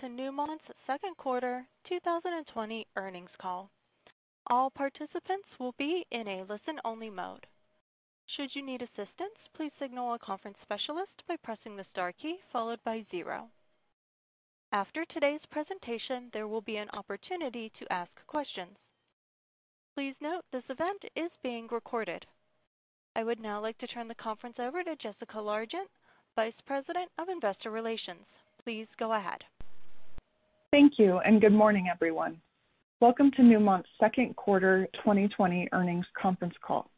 to Newmont's second quarter 2020 earnings call. All participants will be in a listen-only mode. Should you need assistance, please signal a conference specialist by pressing the star key followed by zero. After today's presentation, there will be an opportunity to ask questions. Please note this event is being recorded. I would now like to turn the conference over to Jessica Largent, Vice President of Investor Relations. Please go ahead. Thank you, and good morning, everyone. Welcome to Newmont's second quarter 2020 earnings conference call.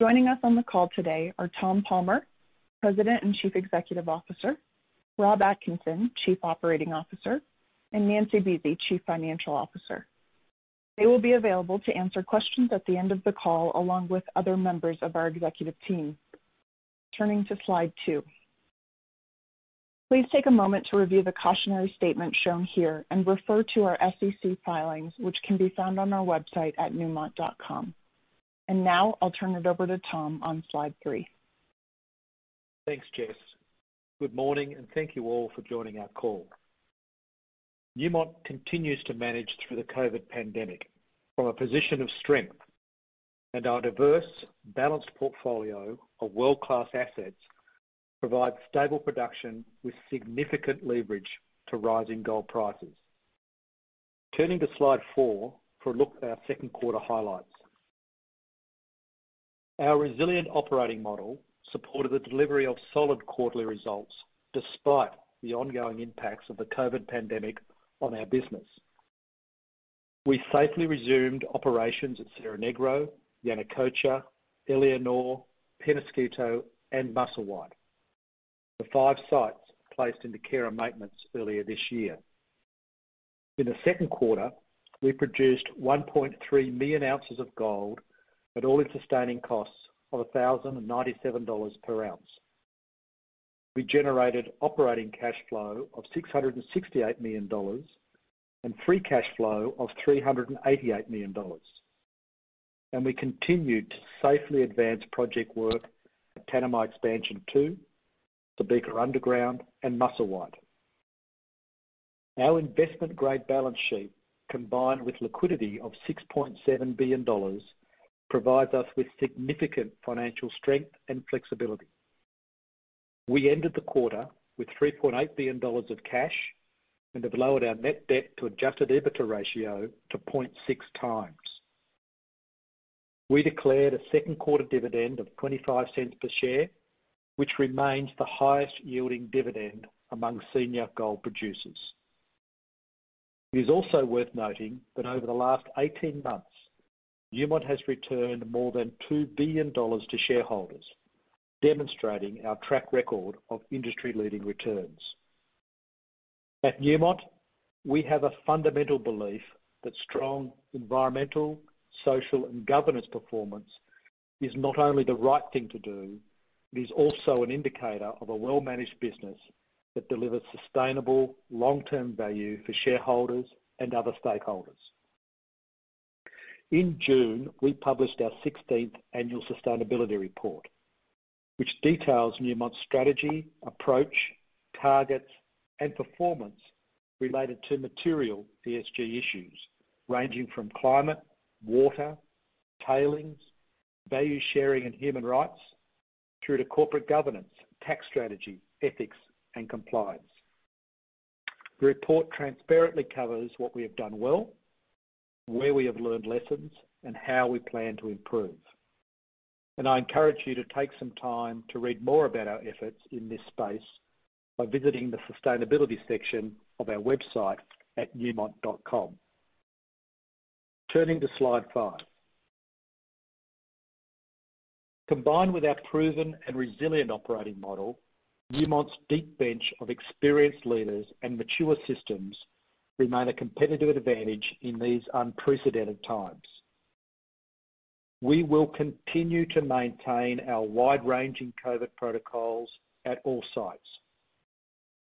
Joining us on the call today are Tom Palmer, President and Chief Executive Officer, Rob Atkinson, Chief Operating Officer, and Nancy Buese, Chief Financial Officer. They will be available to answer questions at the end of the call, along with other members of our executive team. Turning to slide two. Please take a moment to review the cautionary statement shown here and refer to our SEC filings, which can be found on our website at newmont.com. And Now I'll turn it over to Tom on slide three. Thanks, Jess. Good morning, and thank you all for joining our call. Newmont continues to manage through the COVID pandemic from a position of strength, and our diverse, balanced portfolio of world-class assets provides stable production with significant leverage to rising gold prices. Turning to slide four for a look at our second quarter highlights. Our resilient operating model supported the delivery of solid quarterly results despite the ongoing impacts of the COVID pandemic on our business. We safely resumed operations at Cerro Negro, Yanacocha, Éléonore, Peñasquito, and Musselwhite, the five sites placed into care and maintenance earlier this year. In the second quarter, we produced 1.3 million ounces of gold at all-in sustaining costs of $1,097 per ounce. We generated operating cash flow of $668 million and free cash flow of $388 million. And we continued to safely advance project work at Tanami Expansion 2, Subika Underground, and Musselwhite. Our investment-grade balance sheet, combined with liquidity of $6.7 billion, provides us with significant financial strength and flexibility. We ended the quarter with $3.8 billion of cash and have lowered our net debt to adjusted EBITDA ratio to 0.6x. We declared a second quarter dividend of $0.25 per share, which remains the highest-yielding dividend among senior gold producers. It is also worth noting that over the last 18 months, Newmont has returned more than $2 billion to shareholders, demonstrating our track record of industry-leading returns. At Newmont, we have a fundamental belief that strong environmental, social, and governance performance is not only the right thing to do, it is also an indicator of a well-managed business that delivers sustainable long-term value for shareholders and other stakeholders. In June, we published our 16th annual sustainability report, which details Newmont's strategy, approach, targets, and performance related to material ESG issues ranging from climate, water, tailings, value sharing, and human rights through to corporate governance, tax strategy, ethics, and compliance. The report transparently covers what we have done well, where we have learned lessons, and how we plan to improve. And I encourage you to take some time to read more about our efforts in this space by visiting the sustainability section of our website at newmont.com. Turning to slide five. Combined with our proven and resilient operating model, Newmont's deep bench of experienced leaders and mature systems remain a competitive advantage in these unprecedented times. We will continue to maintain our wide-ranging COVID protocols at all sites,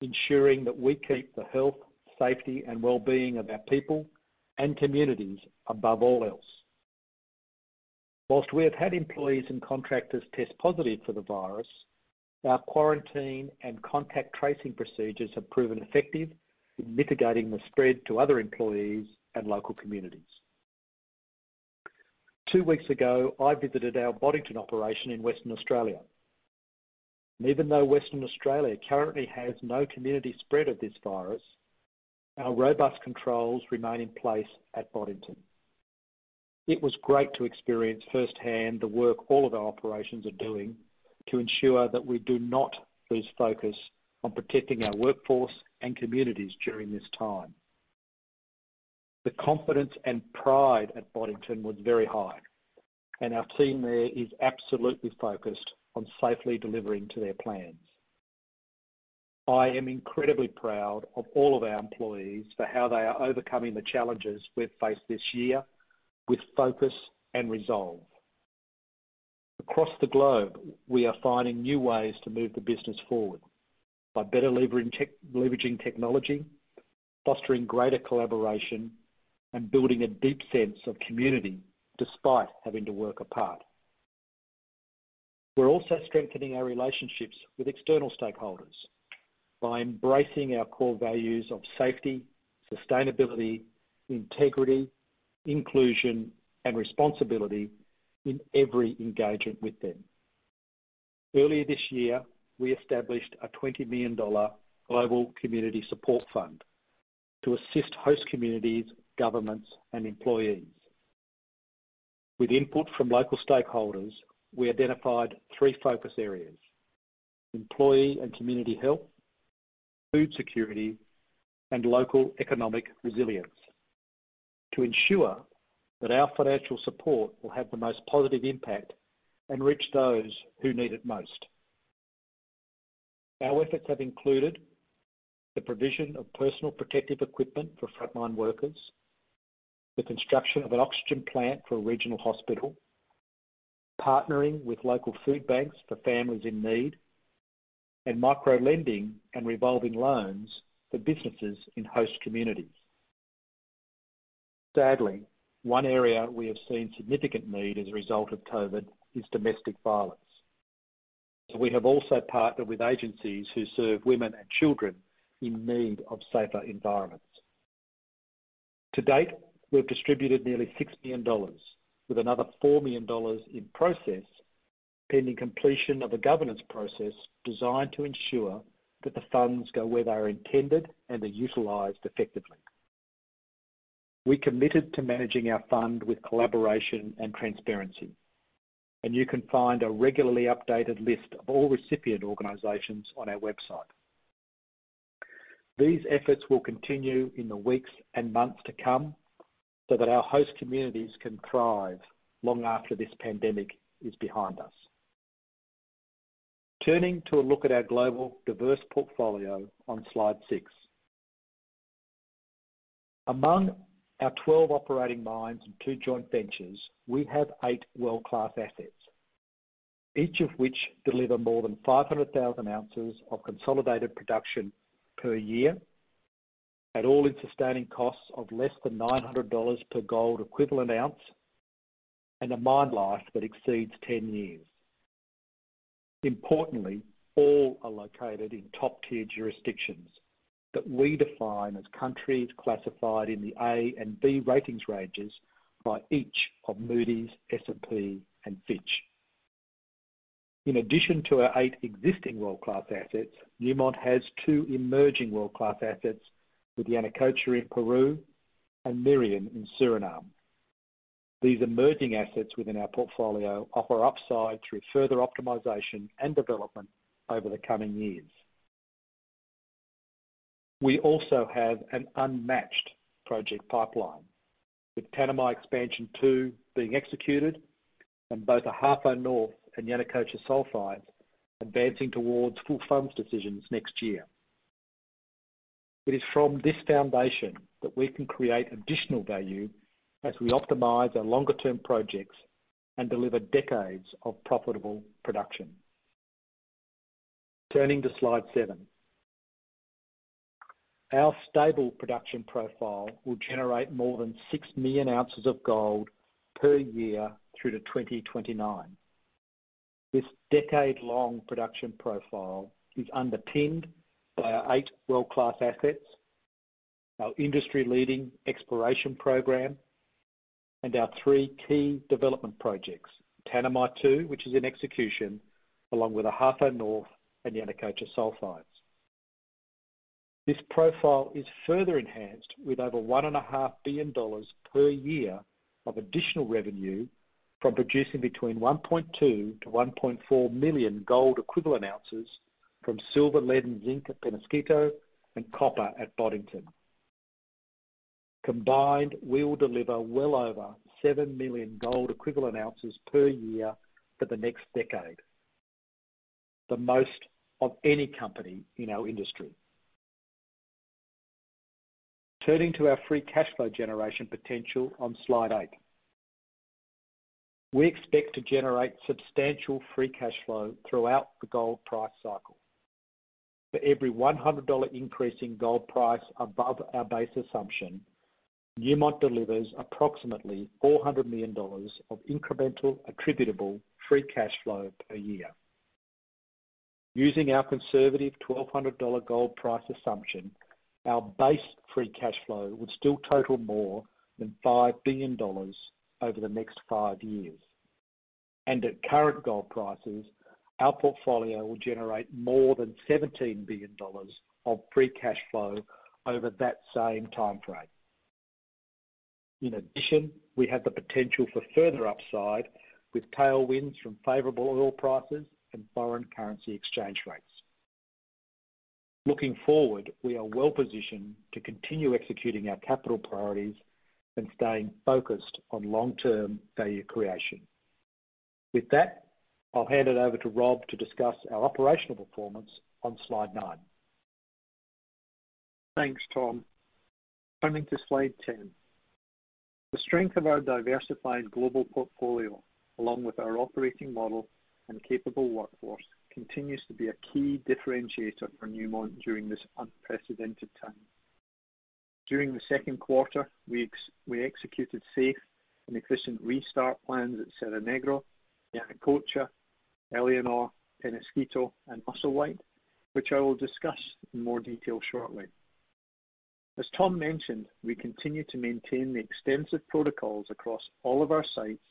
ensuring that we keep the health, safety, and well-being of our people and communities above all else. While we have had employees and contractors test positive for the virus, our quarantine and contact tracing procedures have proven effective in mitigating the spread to other employees and local communities. Two weeks ago, I visited our Boddington operation in Western Australia. Even though Western Australia currently has no community spread of this virus, our robust controls remain in place at Boddington. It was great to experience firsthand the work all of our operations are doing to ensure that we do not lose focus on protecting our workforce and communities during this time. The confidence and pride at Boddington was very high, and our team there is absolutely focused on safely delivering to their plans. I am incredibly proud of all of our employees for how they are overcoming the challenges we've faced this year with focus and resolve. Across the globe, we are finding new ways to move the business forward by better leveraging technology, fostering greater collaboration, and building a deep sense of community despite having to work apart. We're also strengthening our relationships with external stakeholders by embracing our core values of safety, sustainability, integrity, inclusion, and responsibility in every engagement with them. Earlier this year, we established a $20 million global community support fund to assist host communities, governments, and employees. With input from local stakeholders, we identified three focus areas: employee and community health, food security, and local economic resilience to ensure that our financial support will have the most positive impact and reach those who need it most. Our efforts have included the provision of personal protective equipment for frontline workers, the construction of an oxygen plant for a regional hospital, partnering with local food banks for families in need, and micro-lending and revolving loans for businesses in host communities. Sadly, one area we have seen significant need as a result of COVID is domestic violence. We have also partnered with agencies who serve women and children in need of safer environments. To date, we've distributed nearly $6 million, with another $4 million in process, pending completion of a governance process designed to ensure that the funds go where they are intended and are utilized effectively. We committed to managing our fund with collaboration and transparency, and you can find a regularly updated list of all recipient organizations on our website. These efforts will continue in the weeks and months to come so that our host communities can thrive long after this pandemic is behind us. Turning to a look at our global diverse portfolio on slide six. Among our 12 operating mines and two joint ventures, we have eight world-class assets, each of which deliver more than 500,000 ounces of consolidated production per year at all-in sustaining costs of less than $900 per gold equivalent ounce and a mine life that exceeds 10 years. Importantly, all are located in top-tier jurisdictions that we define as countries classified in the A and B ratings ranges by each of Moody's, S&P, and Fitch. In addition to our eight existing world-class assets, Newmont has two emerging world-class assets with Yanacocha in Peru and Merian in Suriname. These emerging assets within our portfolio offer upside through further optimization and development over the coming years. We also have an unmatched project pipeline, with Tanami Expansion 2 being executed and both Ahafo North and Yanacocha Sulfides advancing towards full funds decisions next year. It is from this foundation that we can create additional value as we optimize our longer-term projects and deliver decades of profitable production. Turning to slide seven. Our stable production profile will generate more than 6 million ounces of gold per year through to 2029. This decade-long production profile is underpinned by our eight world-class assets, our industry-leading exploration program, and our three key development projects, Tanami 2, which is in execution, along with Ahafo North and Yanacocha Sulfides. This profile is further enhanced with over $1.5 billion per year of additional revenue from producing between 1.2-1.4 million gold equivalent ounces from silver, lead, and zinc at Peñasquito and copper at Boddington. Combined, we will deliver well over 7 million gold equivalent ounces per year for the next decade, the most of any company in our industry. Turning to our free cash flow generation potential on slide eight. We expect to generate substantial free cash flow throughout the gold price cycle. For every $100 increase in gold price above our base assumption, Newmont delivers approximately $400 million of incremental attributable free cash flow per year. Using our conservative $1,200 gold price assumption, our base free cash flow would still total more than $5 billion over the next five years. And at current gold prices, our portfolio will generate more than $17 billion of free cash flow over that same timeframe. In addition, we have the potential for further upside with tailwinds from favorable oil prices and foreign currency exchange rates. Looking forward, we are well-positioned to continue executing our capital priorities and staying focused on long-term value creation. With that, I'll hand it over to Rob to discuss our operational performance on slide nine. Thanks, Tom. Turning to slide 10. The strength of our diversified global portfolio, along with our operating model and capable workforce, continues to be a key differentiator for Newmont during this unprecedented time. During the second quarter, we executed safe and efficient restart plans at Cerro Negro, Yanacocha, Éléonore, Peñasquito, and Musselwhite, which I will discuss in more detail shortly. As Tom mentioned, we continue to maintain the extensive protocols across all of our sites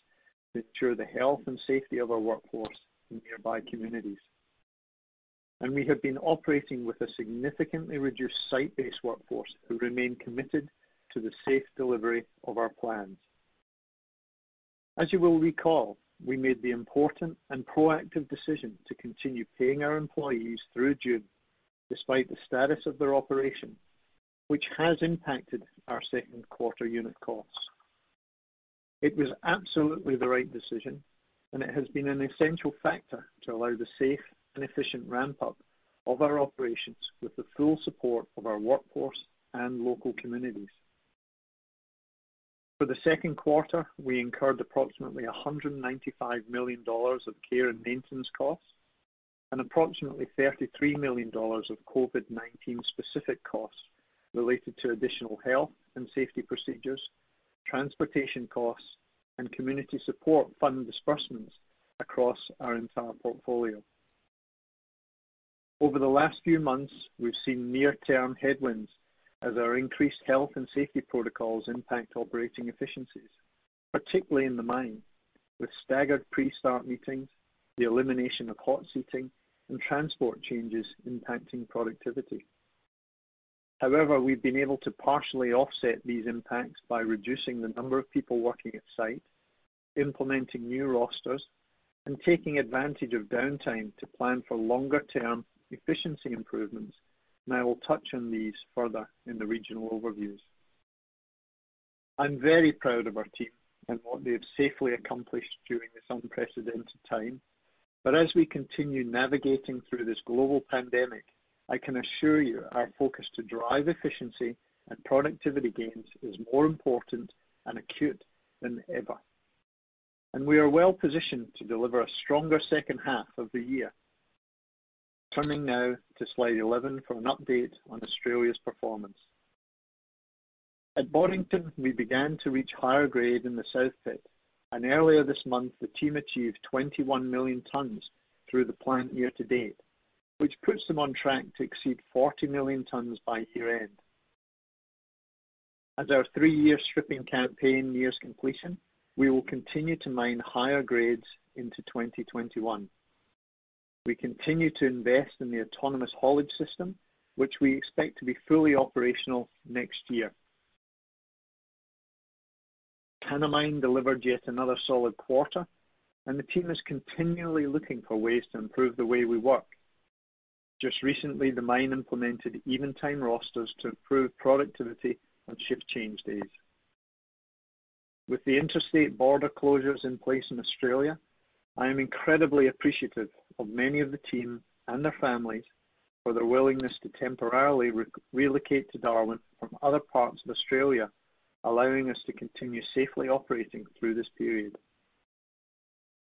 to ensure the health and safety of our workforce in nearby communities. And we have been operating with a significantly reduced site-based workforce who remain committed to the safe delivery of our plans. As you will recall, we made the important and proactive decision to continue paying our employees through June, despite the status of their operation, which has impacted our second quarter unit costs. It was absolutely the right decision, and it has been an essential factor to allow the safe and efficient ramp-up of our operations with the full support of our workforce and local communities. For the second quarter, we incurred approximately $195 million of care and maintenance costs and approximately $33 million of COVID-19 specific costs related to additional health and safety procedures, transportation costs, and community support fund disbursements across our entire portfolio. Over the last few months, we've seen near-term headwinds as our increased health and safety protocols impact operating efficiencies, particularly in the mine, with staggered pre-start meetings, the elimination of hot seating, and transport changes impacting productivity. However, we've been able to partially offset these impacts by reducing the number of people working at site, implementing new rosters, and taking advantage of downtime to plan for longer-term efficiency improvements. And I will touch on these further in the regional overviews. I'm very proud of our team and what they have safely accomplished during this unprecedented time, But As we continue navigating through this global pandemic, I can assure you our focus to drive efficiency and productivity gains is more important and acute than ever. And we are well-positioned to deliver a stronger second half of the year. Turning now to slide 11 for an update on Australia's performance. At Boddington, we began to reach higher grade in the South Pit, and earlier this month, the team achieved 21 million tons through the plant year to date, which puts them on track to exceed 40 million tons by year-end. As our three-year stripping campaign nears completion, we will continue to mine higher grades into 2021. We continue to invest in the autonomous haulage system, which we expect to be fully operational next year. Tanami delivered yet another solid quarter, and the team is continually looking for ways to improve the way we work. Just recently, the mine implemented even-time rosters to improve productivity on shift change days. With the interstate border closures in place in Australia, I am incredibly appreciative of many of the team and their families for their willingness to temporarily relocate to Darwin from other parts of Australia, allowing us to continue safely operating through this period.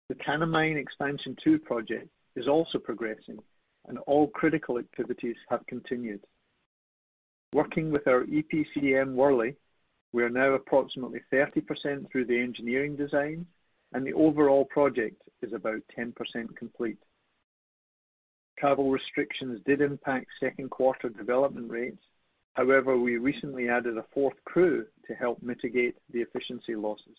The Tanami Expansion 2 project is also progressing, and all critical activities have continued. Working with our EPCM, Worley, we are now approximately 30% through the engineering design, and the overall project is about 10% complete. Travel restrictions did impact second quarter development rates. However, we recently added a fourth crew to help mitigate the efficiency losses.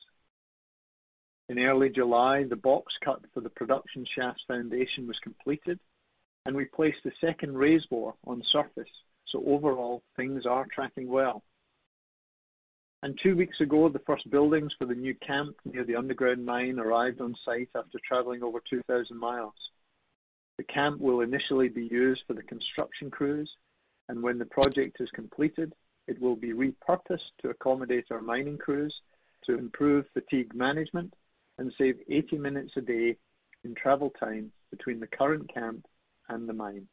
In early July, the box cut for the production shaft foundation was completed, and we placed the second raise bore on surface. So overall, things are tracking well. And Two weeks ago, the first buildings for the new camp near the underground mine arrived on site after traveling over 2,000 miles. The camp will initially be used for the construction crews, and when the project is completed, it will be repurposed to accommodate our mining crews to improve fatigue management and save 80 minutes a day in travel time between the current camp and the mine.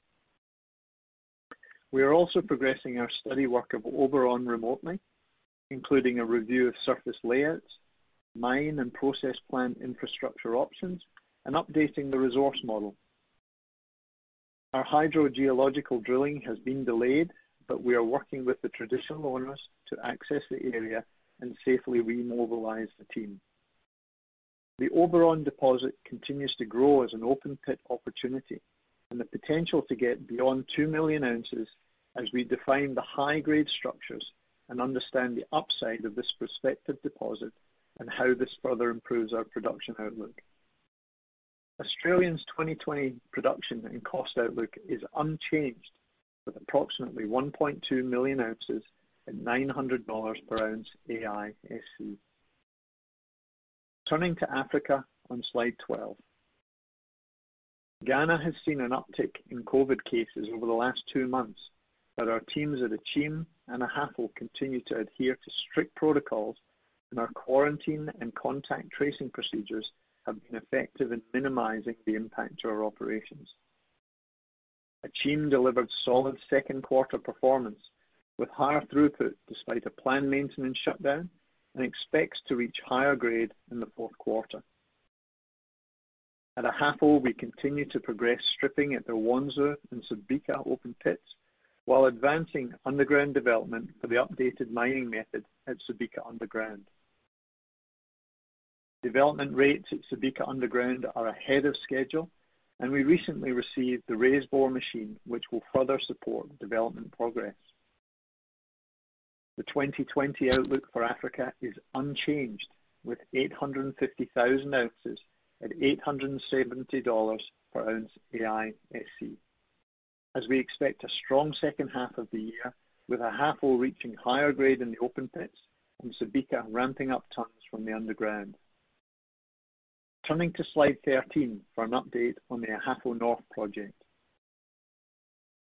We are also progressing our study work of Oberon remotely, including a review of surface layouts, mine and process plant infrastructure options, and updating the resource model. Our hydrogeological drilling has been delayed, but we are working with the traditional owners to access the area and safely remobilize the team. The Oberon deposit continues to grow as an open pit opportunity and the potential to get beyond 2 million ounces as we define the high-grade structures and understand the upside of this prospective deposit and how this further improves our production outlook. Australian's 2020 production and cost outlook is unchanged, with approximately 1.2 million ounces at $900 per ounce AISC. Turning to Africa on slide 12. Ghana has seen an uptick in COVID cases over the last two months, but our teams at Akyem and Ahafo continue to adhere to strict protocols, and our quarantine and contact tracing procedures have been effective in minimizing the impact to our operations. Akyem delivered solid second quarter performance with higher throughput despite a planned maintenance shutdown and expects to reach higher grade in the fourth quarter. At Ahafo, we continue to progress stripping at the Awonsu and Subika open pits while advancing underground development for the updated mining method at Subika Underground. Development rates at Subika Underground are ahead of schedule, and we recently received the raise bore machine, which will further support development progress. The 2020 outlook for Africa is unchanged, with 850,000 ounces at $870 per ounce AISC, as we expect a strong second half of the year with Ahafo reaching higher grade in the open pits and Subika ramping up tons from the underground. Turning to slide 13 for an update on the Ahafo North project.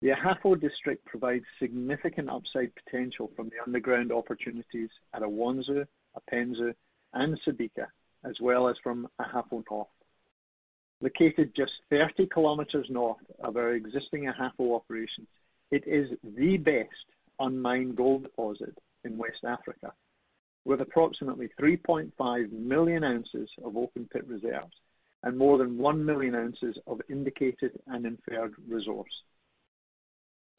The Ahafo district provides significant upside potential from the underground opportunities at Awonsu, Apensu, and Subika, as well as from Ahafo North. Located just 30 kilometers north of our existing Ahafo operations, it is the best unmined gold deposit in West Africa, with approximately 3.5 million ounces of open pit reserves and more than 1 million ounces of indicated and inferred resource.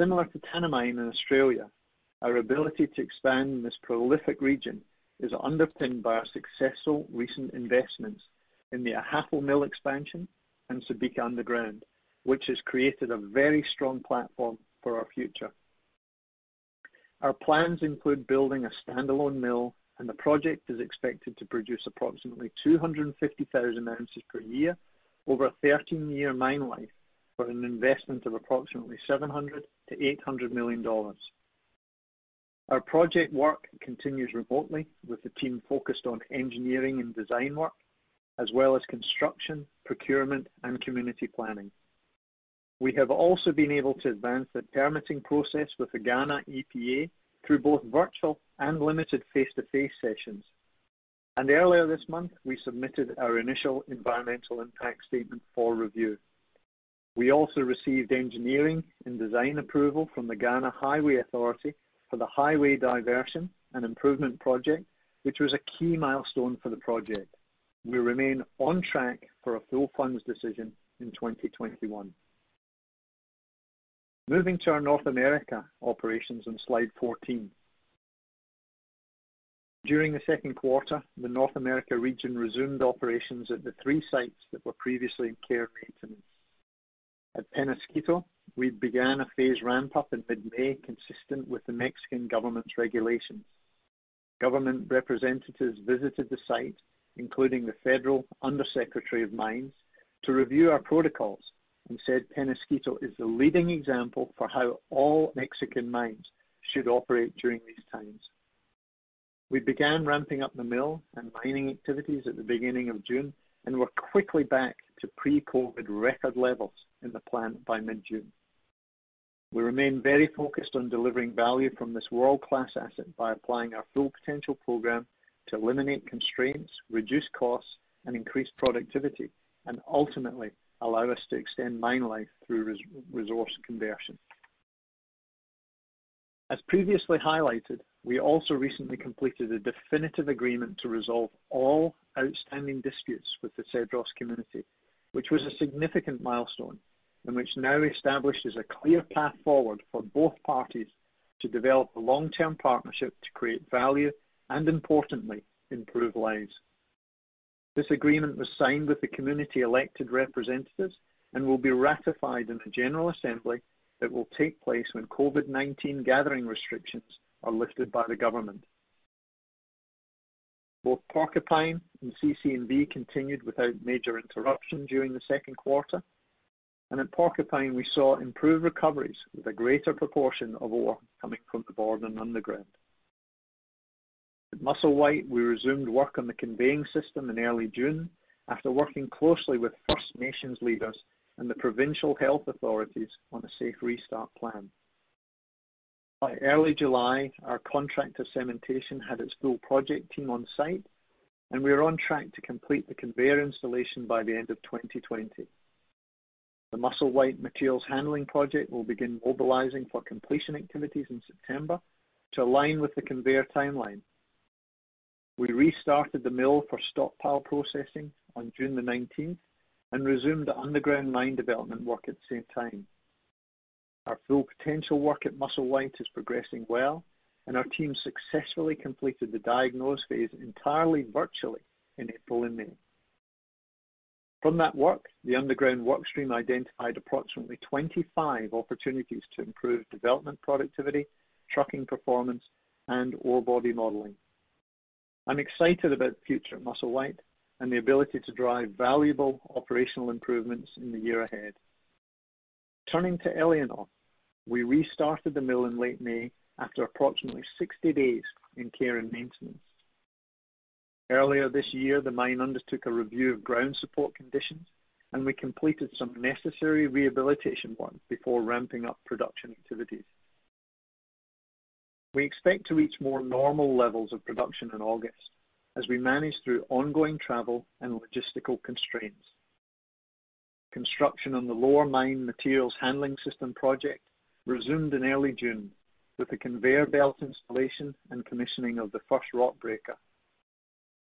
Similar to Tanami in Australia, our ability to expand in this prolific region is underpinned by our successful recent investments in the Ahafo Mill expansion and Subika Underground, which has created a very strong platform for our future. Our plans include building a standalone mill, and the project is expected to produce approximately 250,000 ounces per year over a 13-year mine life for an investment of approximately $700 million-$800 million. Our project work continues remotely, with the team focused on engineering and design work, as well as construction, procurement, and community planning. We have also been able to advance the permitting process with the Ghana EPA through both virtual and limited face-to-face sessions. And Earlier this month, we submitted our initial environmental impact statement for review. We also received engineering and design approval from the Ghana Highway Authority for the highway diversion and improvement project, which was a key milestone for the project. We remain on track for a full funds decision in 2021. Moving to our North America operations on slide 14. During the second quarter, the North America region resumed operations at the three sites that were previously in care maintenance. At Peñasquito, we began a phased ramp-up in mid-May, consistent with the Mexican government's regulations. Government representatives visited the site, including the Federal Undersecretary of Mines, to review our protocols and said Peñasquito is the leading example for how all Mexican mines should operate during these times. We began ramping up the mill and mining activities at the beginning of June, and were quickly back to pre-COVID record levels in the plant by mid-June. We remain very focused on delivering value from this world-class asset by applying our Full Potential program to eliminate constraints, reduce costs, and increase productivity, and ultimately allow us to extend mine life through resource conversion. As previously highlighted, we also recently completed a definitive agreement to resolve all outstanding disputes with the Cedros community, which was a significant milestone and which now establishes a clear path forward for both parties to develop a long-term partnership to create value and importantly, improve lives. This agreement was signed with the community elected representatives and will be ratified in a General Assembly that will take place when COVID-19 gathering restrictions are lifted by the government. Both Porcupine and CC&V continued without major interruption during the second quarter. And at Porcupine, we saw improved recoveries with a greater proportion of ore coming from the Borden underground. At Musselwhite, we resumed work on the conveying system in early June after working closely with First Nations leaders and the provincial health authorities on a safe restart plan. By early July, our contractor cementation had its full project team on site, and we are on track to complete the conveyor installation by the end of 2020. The Musselwhite materials handling project will begin mobilizing for completion activities in September to align with the conveyor timeline. We restarted the mill for stockpile processing on June the 19th and resumed the underground mine development work at the same time. Our Full Potential work at Musselwhite is progressing well, and our team successfully completed the diagnose phase entirely virtually in April and May. From that work, the underground work stream identified approximately 25 opportunities to improve development productivity, trucking performance, and ore body modeling. I'm excited about the future at Musselwhite and the ability to drive valuable operational improvements in the year ahead. Turning to Éléonore, we restarted the mill in late May after approximately 60 days in care and maintenance. Earlier this year, the mine undertook a review of ground support conditions, and we completed some necessary rehabilitation work before ramping up production activities. We expect to reach more normal levels of production in August as we manage through ongoing travel and logistical constraints. construction on the lower mine materials handling system project resumed in early June with the conveyor belt installation and commissioning of the first rock breaker.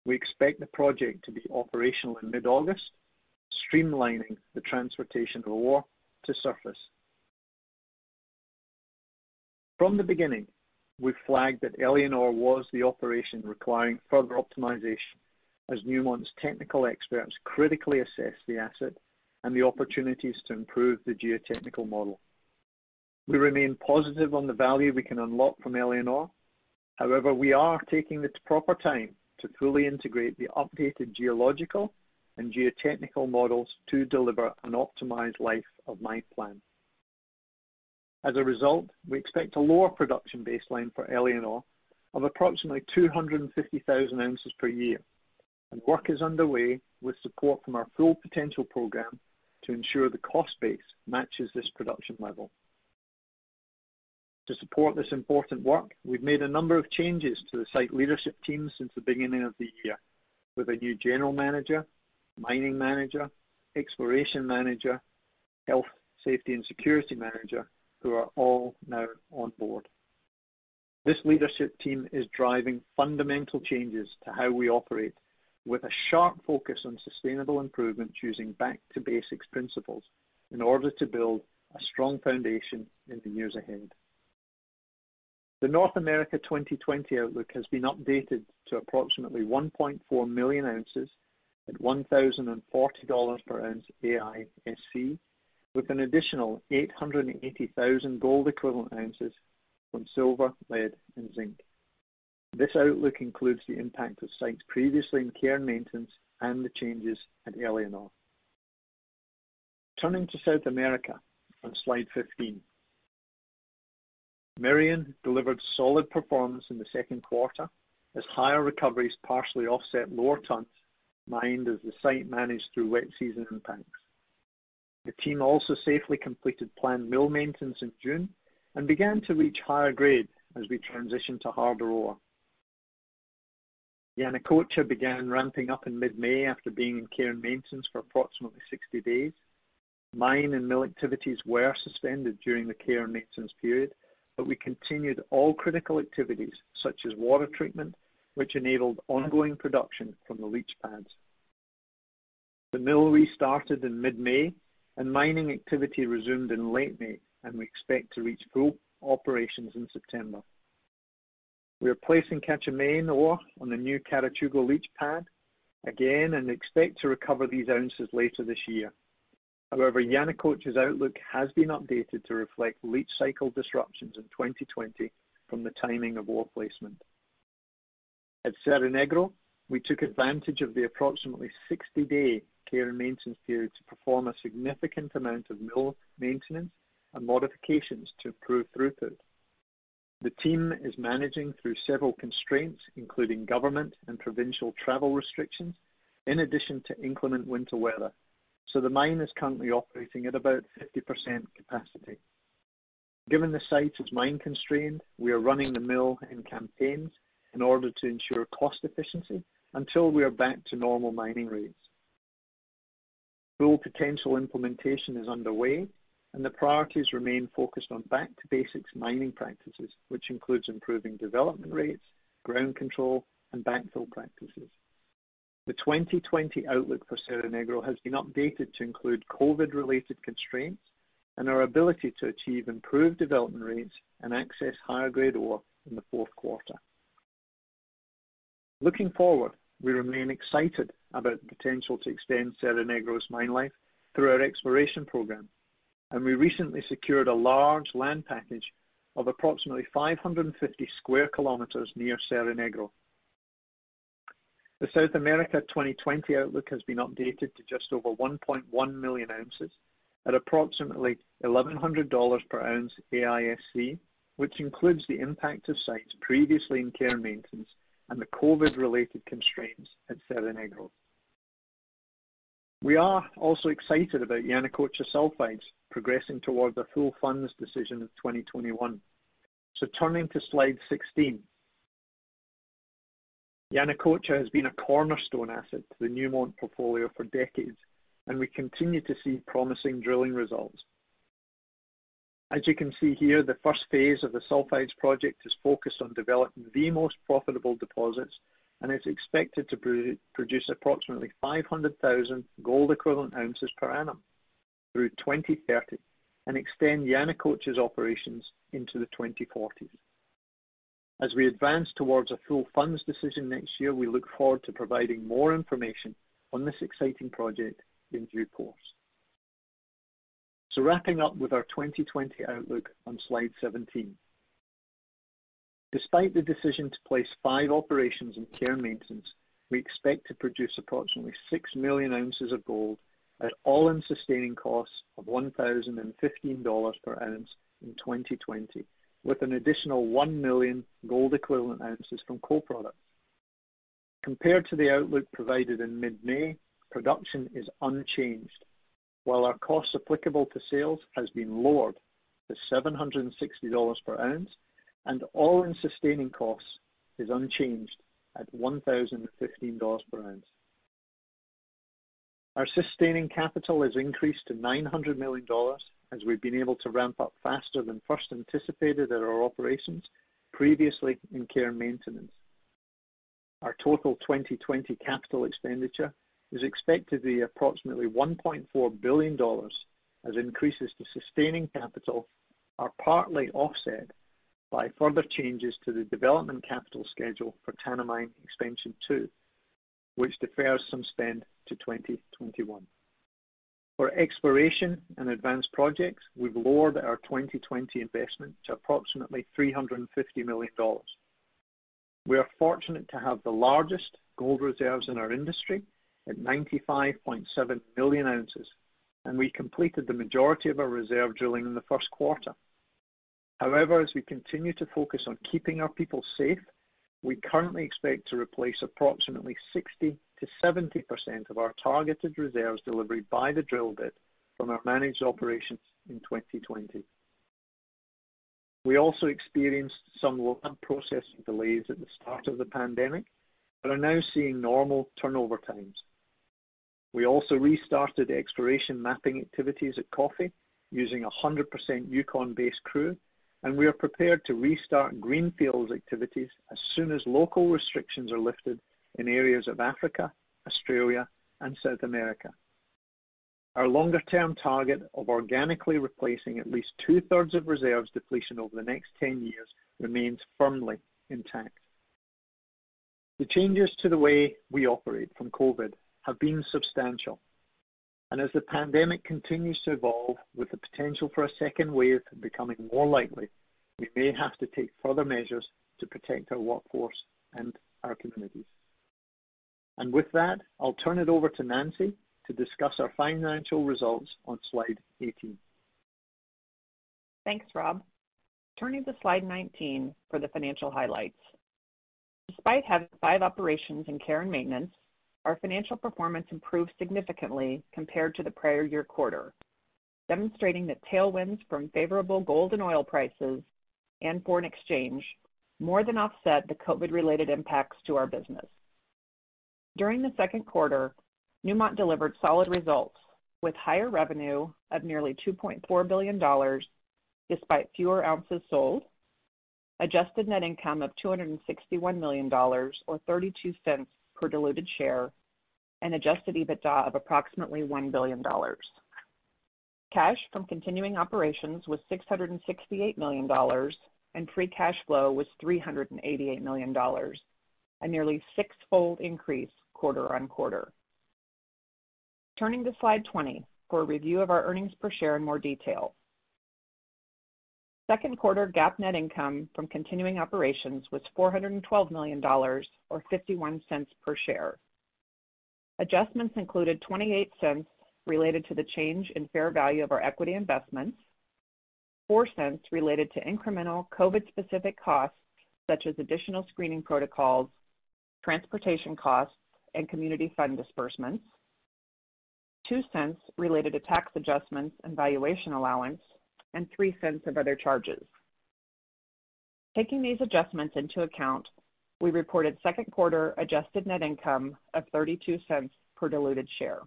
We expect the project to be operational in mid-August, streamlining the transportation of ore to surface. From the beginning, we flagged that Éléonore was the operation requiring further optimization as Newmont's technical experts critically assess the asset and the opportunities to improve the geotechnical model. We remain positive on the value we can unlock from Éléonore. However, we are taking the proper time to fully integrate the updated geological and geotechnical models to deliver an optimized life of mine plan. As a result, we expect a lower production baseline for Éléonore of approximately 250,000 ounces per year, and work is underway with support from our Full Potential program to ensure the cost base matches this production level. To support this important work, we've made a number of changes to the site leadership team since the beginning of the year, with a new general manager, mining manager, exploration manager, health, safety, and security manager, who are all now on board. This leadership team is driving fundamental changes to how we operate with a sharp focus on sustainable improvement using back-to-basics principles in order to build a strong foundation in the years ahead. The North America 2020 outlook has been updated to approximately 1.4 million ounces at $1,040 per ounce AISC, with an additional 880,000 gold equivalent ounces from silver, lead, and zinc. This outlook includes the impact of sites previously in care and maintenance and the changes at Éléonore. Turning to South America on slide 15. Merian delivered solid performance in the second quarter as higher recoveries partially offset lower tons mined as the site managed through wet season impacts. The team also safely completed planned mill maintenance in June and began to reach higher grade as we transition to harder ore. Yanacocha began ramping up in mid-May after being in care and maintenance for approximately 60 days. Mine and mill activities were suspended during the care and maintenance period, but we continued all critical activities such as water treatment, which enabled ongoing production from the leach pads. The mill restarted in mid-May, and mining activity resumed in late May, and we expect to reach full operations in September. We are placing Quecher ore on the new Carachugo leach pad again and expect to recover these ounces later this year. However, Yanacocha's outlook has been updated to reflect leach cycle disruptions in 2020 from the timing of ore placement. At Cerro Negro, we took advantage of the approximately 60-day care and maintenance period to perform a significant amount of mill maintenance and modifications to improve throughput. The team is managing through several constraints, including government and provincial travel restrictions, in addition to inclement winter weather. So the mine is currently operating at about 50% capacity. Given the site is mine constrained, we are running the mill in campaigns in order to ensure cost efficiency until we are back to normal mining rates. Full Potential implementation is underway, and the priorities remain focused on back-to-basics mining practices, which includes improving development rates, ground control, and backfill practices. The 2020 outlook for Cerro Negro has been updated to include COVID-related constraints and our ability to achieve improved development rates and access higher-grade ore in the fourth quarter. Looking forward, we remain excited about the potential to extend Cerro Negro's mine life through our exploration program, and we recently secured a large land package of approximately 550 square kilometers near Cerro Negro. The South America 2020 outlook has been updated to just over 1.1 million ounces at approximately $1,100 per ounce AISC, which includes the impact of sites previously in care and maintenance and the COVID-related constraints at Cerro Negro. We are also excited about Yanacocha Sulfides progressing towards a full funds decision in 2021. So Turning to slide 16. Yanacocha has been a cornerstone asset to the Newmont portfolio for decades, and we continue to see promising drilling results. As you can see here, the first phase of the sulfides project is focused on developing the most profitable deposits and is expected to produce approximately 500,000 gold equivalent ounces per annum through 2030 and extend Yanacocha's operations into the 2040s. As we advance towards a full funds decision next year, we look forward to providing more information on this exciting project in due course. So Wrapping up with our 2020 outlook on slide 17. Despite the decision to place five operations in care and maintenance, we expect to produce approximately 6 million ounces of gold at all-in sustaining costs of $1,015 per ounce in 2020, with an additional 1 million gold equivalent ounces from co-products. Compared to the outlook provided in mid-May, production is unchanged, while our cost applicable to sales has been lowered to $760 per ounce, and all-in sustaining costs is unchanged at $1,015 per ounce. Our sustaining capital has increased to $900 million as we've been able to ramp up faster than first anticipated at our operations previously in care and maintenance. Our total 2020 capital expenditure is expected to be approximately $1.4 billion as increases to sustaining capital are partly offset by further changes to the development capital schedule for Tanami Expansion 2, which defers some spend to 2021. For exploration and advanced projects, we've lowered our 2020 investment to approximately $350 million. We are fortunate to have the largest gold reserves in our industry at 95.7 million ounces, and we completed the majority of our reserve drilling in the first quarter. However, as we continue to focus on keeping our people safe, we currently expect to replace approximately 60%-70% of our targeted reserves delivery by the drill bit from our managed operations in 2020. We also experienced some lab processing delays at the start of the pandemic, but are now seeing normal turnover times. We also restarted exploration mapping activities at Coffee using 100% Yukon-based crew, and we are prepared to restart greenfields activities as soon as local restrictions are lifted in areas of Africa, Australia, and South America. Our longer-term target of organically replacing at least two-thirds of reserves depletion over the next 10 years remains firmly intact. The changes to the way we operate from COVID have been substantial, as the pandemic continues to evolve with the potential for a second wave becoming more likely, we may have to take further measures to protect our workforce and our communities. And with that, I'll turn it over to Nancy to discuss our financial results on slide 18. Thanks, Rob. Turning to slide 19 for the financial highlights. Despite having five operations in care and maintenance, our financial performance improved significantly compared to the prior year quarter, demonstrating that tailwinds from favorable gold and oil prices and foreign exchange more than offset the COVID-related impacts to our business. During the second quarter, Newmont delivered solid results with higher revenue of nearly $2.4 billion despite fewer ounces sold, adjusted net income of $261 million, or $0.32 per diluted share, and adjusted EBITDA of approximately $1 billion. Cash from continuing operations was $668 million, and free cash flow was $388 million, a nearly six-fold increase quarter-on-quarter. Turning to slide 20 for a review of our earnings per share in more detail. Second quarter GAAP net income from continuing operations was $412 million, or $0.51 per share. Adjustments included $0.28 related to the change in fair value of our equity investments, $0.04 related to incremental COVID-specific costs, such as additional screening protocols, transportation costs, and community fund disbursements, $0.02 related to tax adjustments and valuation allowance, and $0.03 of other charges. Taking these adjustments into account, we reported second quarter adjusted net income of $0.32 per diluted share.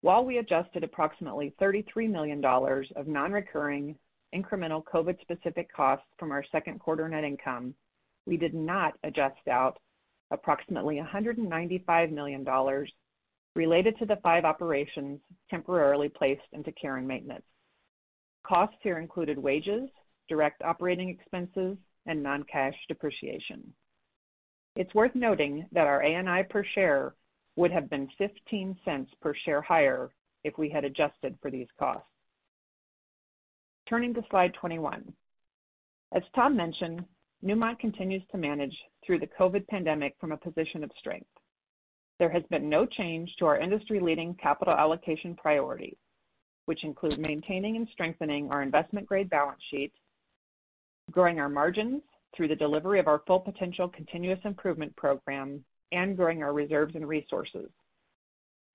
While we adjusted approximately $33 million of non-recurring incremental COVID-specific costs from our second quarter net income, we did not adjust out approximately $195 million related to the five operations temporarily placed into care and maintenance. Costs here included wages, direct operating expenses, and non-cash depreciation. It's worth noting that our ANI per share would have been $0.15 per share higher if we had adjusted for these costs. Turning to slide 21. As Tom mentioned, Newmont continues to manage through the COVID pandemic from a position of strength. There has been no change to our industry-leading capital allocation priorities, which include maintaining and strengthening our investment-grade balance sheet, growing our margins through the delivery of our Full Potential continuous improvement program, and growing our reserves and resources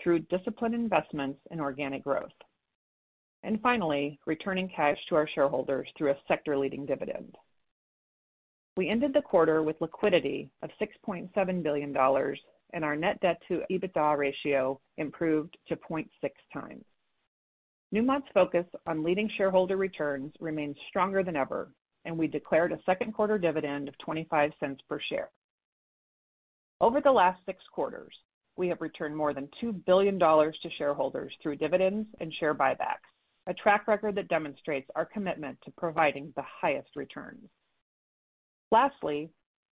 through disciplined investments in organic growth. And finally, returning cash to our shareholders through a sector-leading dividend. We ended the quarter with liquidity of $6.7 billion, and our net debt to EBITDA ratio improved to 0.6x. Newmont's focus on leading shareholder returns remains stronger than ever, and we declared a second quarter dividend of $0.25 per share. Over the last six quarters, we have returned more than $2 billion to shareholders through dividends and share buybacks, a track record that demonstrates our commitment to providing the highest returns. Lastly,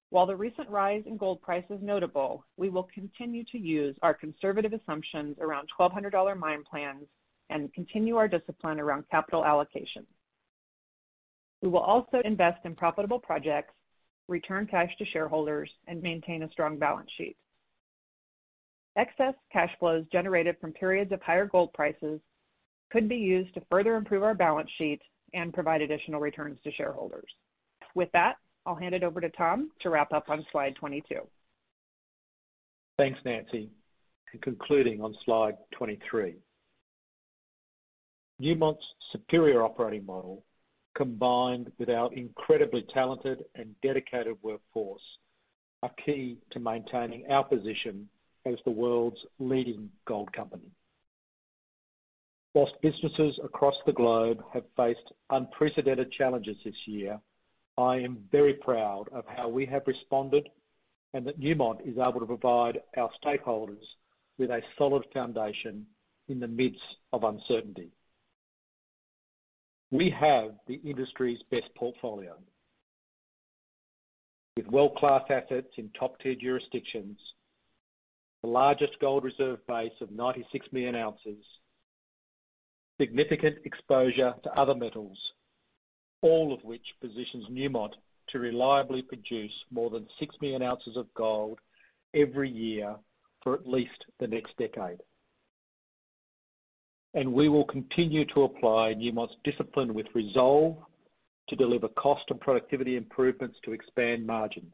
while the recent rise in gold price is notable, we will continue to use our conservative assumptions around $1,200 mine plans and continue our discipline around capital allocation. We will also invest in profitable projects, return cash to shareholders, and maintain a strong balance sheet. Excess cash flows generated from periods of higher gold prices could be used to further improve our balance sheet and provide additional returns to shareholders. With that, I'll hand it over to Tom to wrap up on slide 22. Thanks, Nancy. And concluding on slide 23. Newmont's superior operating model, combined with our incredibly talented and dedicated workforce, are key to maintaining our position as the world's leading gold company. Whilst businesses across the globe have faced unprecedented challenges this year, I am very proud of how we have responded and that Newmont is able to provide our stakeholders with a solid foundation in the midst of uncertainty. We have the industry's best portfolio. With world-class assets in top-tier jurisdictions, the largest gold reserve base of 96 million ounces, significant exposure to other metals, all of which positions Newmont to reliably produce more than 6 million ounces of gold every year for at least the next decade. And we will continue to apply Newmont's discipline with resolve to deliver cost and productivity improvements to expand margins.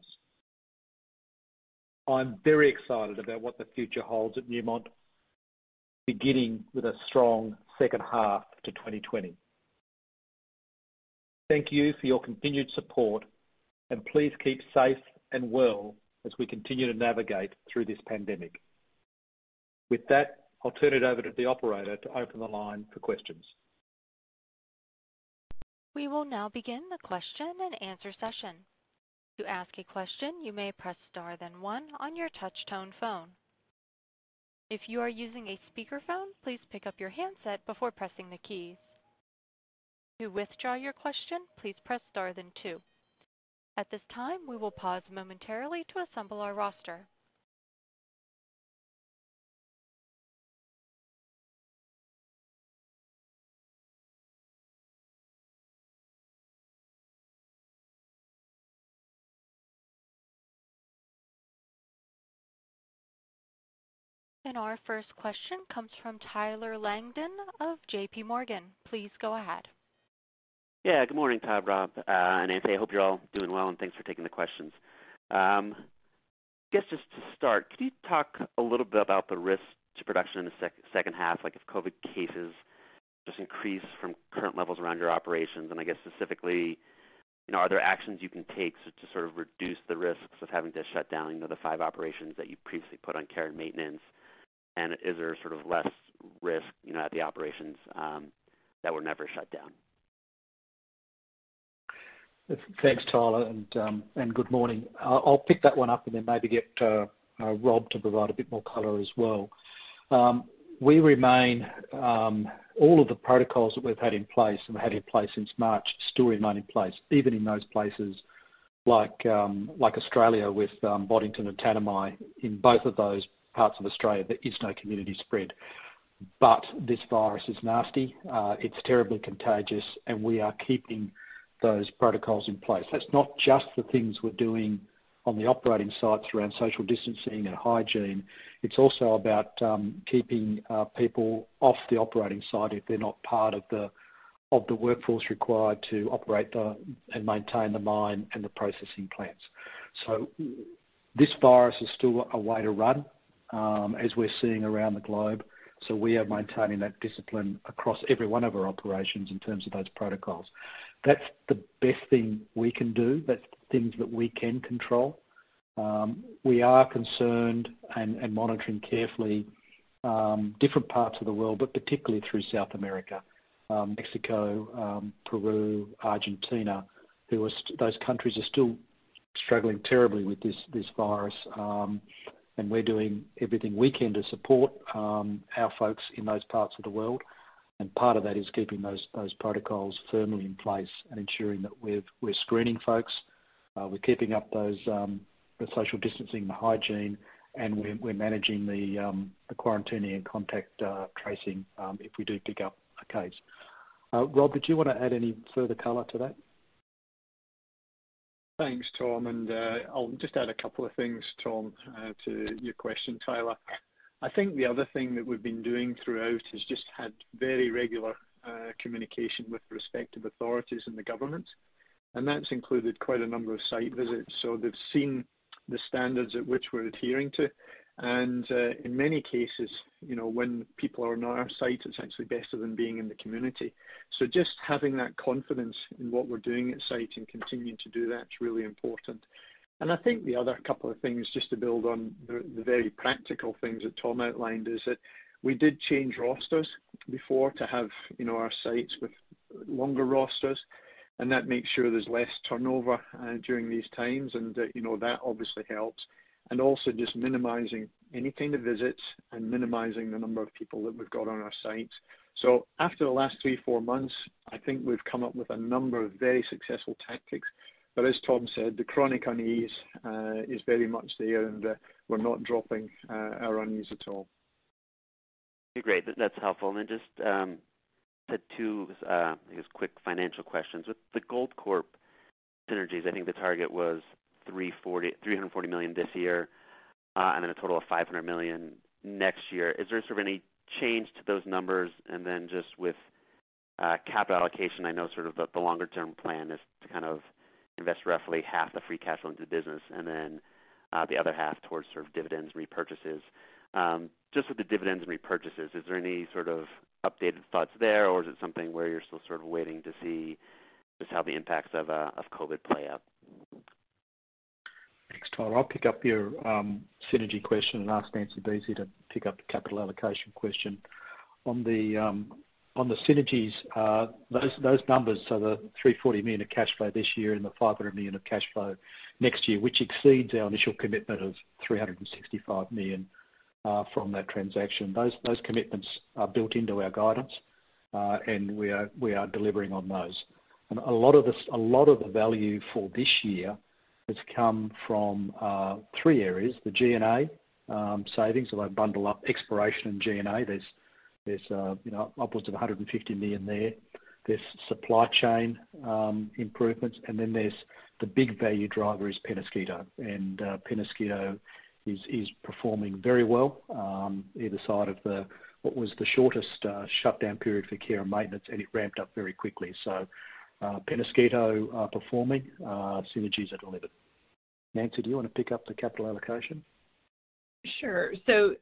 I'm very excited about what the future holds at Newmont, beginning with a strong second half to 2020. Thank you for your continued support, and please keep safe and well as we continue to navigate through this pandemic. With that, I'll turn it over to the operator to open the line for questions. We will now begin the question and answer session. To ask a question, you may press star then one on your touch-tone phone. If you are using a speakerphone, please pick up your handset before pressing the keys. To withdraw your question, please press star then two. At this time, we will pause momentarily to assemble our roster. And our first question comes from Tyler Langton of JPMorgan. Please go ahead. Yeah. Good morning, Todd, Rob, uh, and Anthony. I hope you're all doing well, and thanks for taking the questions. I guess just to start, could you talk a little bit about the risk to production in the second half, like if COVID cases just increase from current levels around your operations? And I guess specifically, you know, are there actions you can take to sort of reduce the risks of having to shut down the five operations that you previously put on care and maintenance? And is there sort of less risk, you know, at the operations um, that were never shut down? Thanks, Tyler, and um, good morning. I'll pick that one up and then maybe get uh, uh, Rob to provide a bit more color as well. Um, we remain all of the protocols that we've had in place and had in place since March still remain in place, even in those places like Australia with Boddington and Tanami. In both of those parts of Australia, there is no community spread. But this virus is nasty, uh, it's terribly contagious, and we are keeping those protocols in place. That's not just the things we're doing on the operating sites around social distancing and hygiene. It's also about um, keeping uh, people off the operating site if they're not part of the of the workforce required to operate the, and maintain the mine and the processing plants. So this virus is still a way to run, Um, as we're seeing around the globe. So we are maintaining that discipline across every one of our operations in terms of those protocols. That's the best thing we can do. That's things that we can control. Um, we are concerned and monitoring carefully um, different parts of the world, but particularly through South America, Mexico, Peru, Argentina. Those countries are still struggling terribly with this virus. And we're doing everything we can to support um, our folks in those parts of the world. And part of that is keeping those protocols firmly in place and ensuring that we're screening folks, uh, we're keeping up those um, the social distancing, the hygiene, and we're managing um, the quarantining and contact uh, tracing if we do pick up a case. Uh, Rob, did you want to add any further color to that? Thanks, Tom. And uh, I'll just add a couple of things, Tom, uh, to your question, Tyler. I think the other thing that we've been doing throughout is just had very regular uh, communication with respective authorities and the government, and that's included quite a number of site visits. So they've seen the standards at which we're adhering to. And uh, in many cases, you know, when people are on our site, it's actually better than being in the community. So just having that confidence in what we're doing at site and continuing to do that is really important. And I think the other couple of things, just to build on the very practical things that Tom outlined, is that we did change rosters before to have you know, our sites with longer rosters, and that makes sure there's less turnover uh, during these times, and uh, you know, that obviously helps. And also just minimizing any kind of visits and minimizing the number of people that we've got on our sites. So after the last three, four months, I think we've come up with a number of very successful tactics. But as Tom said, the chronic unease uh, is very much there, and uh, we're not dropping uh, our unease at all. Great. That's helpful. And then just um, two, I guess, quick financial questions. With the Goldcorp synergies, I think the target was $340 million this year, uh, and then a total of 500 million next year. Is there sort of any change to those numbers? And then just with uh, capital allocation, I know sort of the longer-term plan is to kind of invest roughly half the free cash flow into the business and then uh, the other half towards sort of dividends and repurchases. Um, just with the dividends and repurchases, is there any sort of updated thoughts there, or is it something where you're still sort of waiting to see just how the impacts of of COVID play out? Thanks, Tyler. I'll pick up your synergy question and ask Nancy Buese to pick up the capital allocation question. On the um on the synergies, uh those those numbers, so the 340 million of cash flow this year and the 500 million of cash flow next year, which exceeds our initial commitment of $365 million from that transaction. Those those commitments are built into our guidance, and we are we are delivering on those. And a lot of this a lot of the value for this year has come from uh, three areas. The G&A um, savings, if I bundle up exploration and G&A, there's uh, upwards of 150 million there. There's supply chain um, improvements, and then there's the big value driver is Peñasquito. And uh, Peñasquito is performing very well um, either side of what was the shortest shutdown period for care and maintenance, and it ramped up very quickly. Uh, Peñasquito uh, performing, uh, synergies are delivered. Nancy, do you want to pick up the capital allocation? Sure. So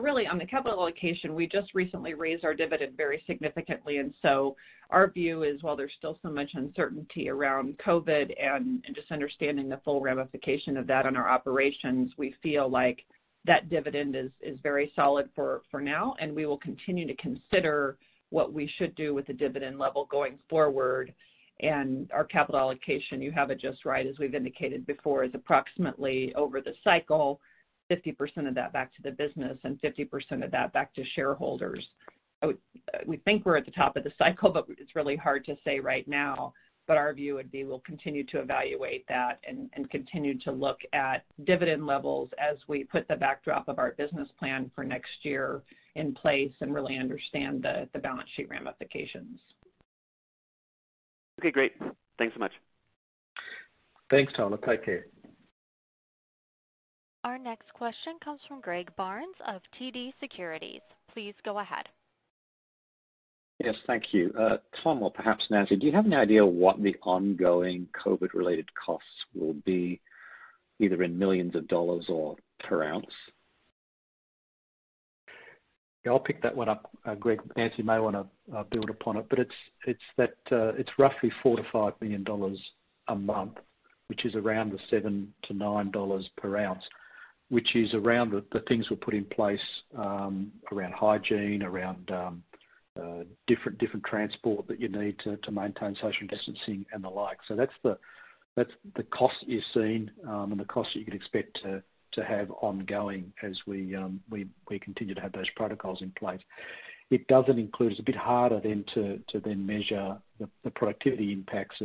really on the capital allocation, we just recently raised our dividend very significantly. And so our view is while there's still so much uncertainty around COVID and just understanding the full ramification of that on our operations, we feel like that dividend is very solid for now, and we will continue to consider what we should do with the dividend level going forward. And our capital allocation, you have it just right, as we've indicated before, is approximately over the cycle, 50% of that back to the business and 50% of that back to shareholders. We think we're at the top of the cycle, but it's really hard to say right now. But Our view would be we'll continue to evaluate that and continue to look at dividend levels as we put the backdrop of our business plan for next year in place and really understand the balance sheet ramifications. Okay, great. Thanks so much. Thanks, Tyler. Take care. Our next question comes from Greg Barnes of TD Securities. Please go ahead. Yes, thank you. Uh, Tom, or perhaps Nancy, do you have any idea what the ongoing COVID-related costs will be, either in millions of dollars or per ounce? I'll pick that one up, uh, Greg. Nancy may want to uh, build upon it, but it's uh, roughly $4 million-$5 million a month, which is around the $7-$9 per ounce, which is around the things we put in place um, around hygiene, around um, different transport that you need to maintain social distancing and the like. So that's the cost you're seeing, um, and the cost that you could expect to have ongoing as um, we continue to have those protocols in place. It doesn't include, it's a bit harder then to then measure the productivity impacts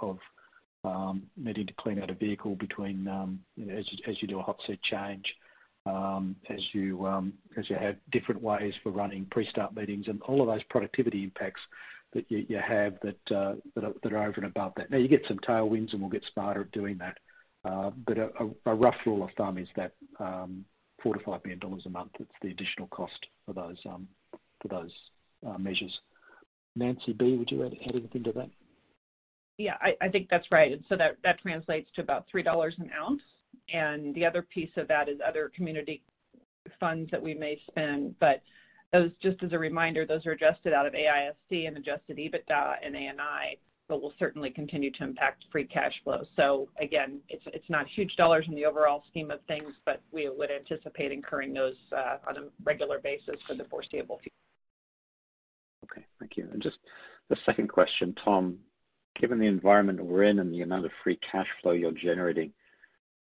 of um, needing to clean out a vehicle between, um, as you do a hot seat change, as you have different ways for running pre-start meetings and all of those productivity impacts that you have uh, that are over and above that. Now, you get some tailwinds, and we'll get smarter at doing that. But a rough rule of thumb is that $4 million-$5 million a month, it's the additional cost for those um for those uh measures. Nancy B, would you add anything to that? Yeah, I think that's right. So that translates to about $3 an ounce. And the other piece of that is other community funds that we may spend. But those, just as a reminder, those are adjusted out of AISC and adjusted EBITDA and ANI, but will certainly continue to impact free cash flow. So again, it's not huge dollars in the overall scheme of things, but we would anticipate incurring those uh, on a regular basis for the foreseeable future. Okay, thank you. And just the second question, Tom, given the environment we're in and the amount of free cash flow you're generating,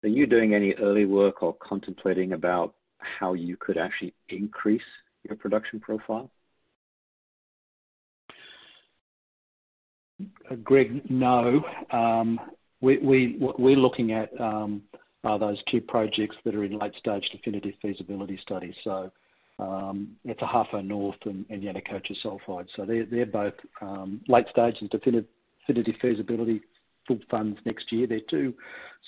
are you doing any early work or contemplating about how you could actually increase your production profile? Greg, no. Um, what we're looking at are those two projects that are in late-stage definitive feasibility studies. So um, it's Ahafo North and Yanacocha Sulfides. They're both late stage and definitive feasibility, full funds next year. They're two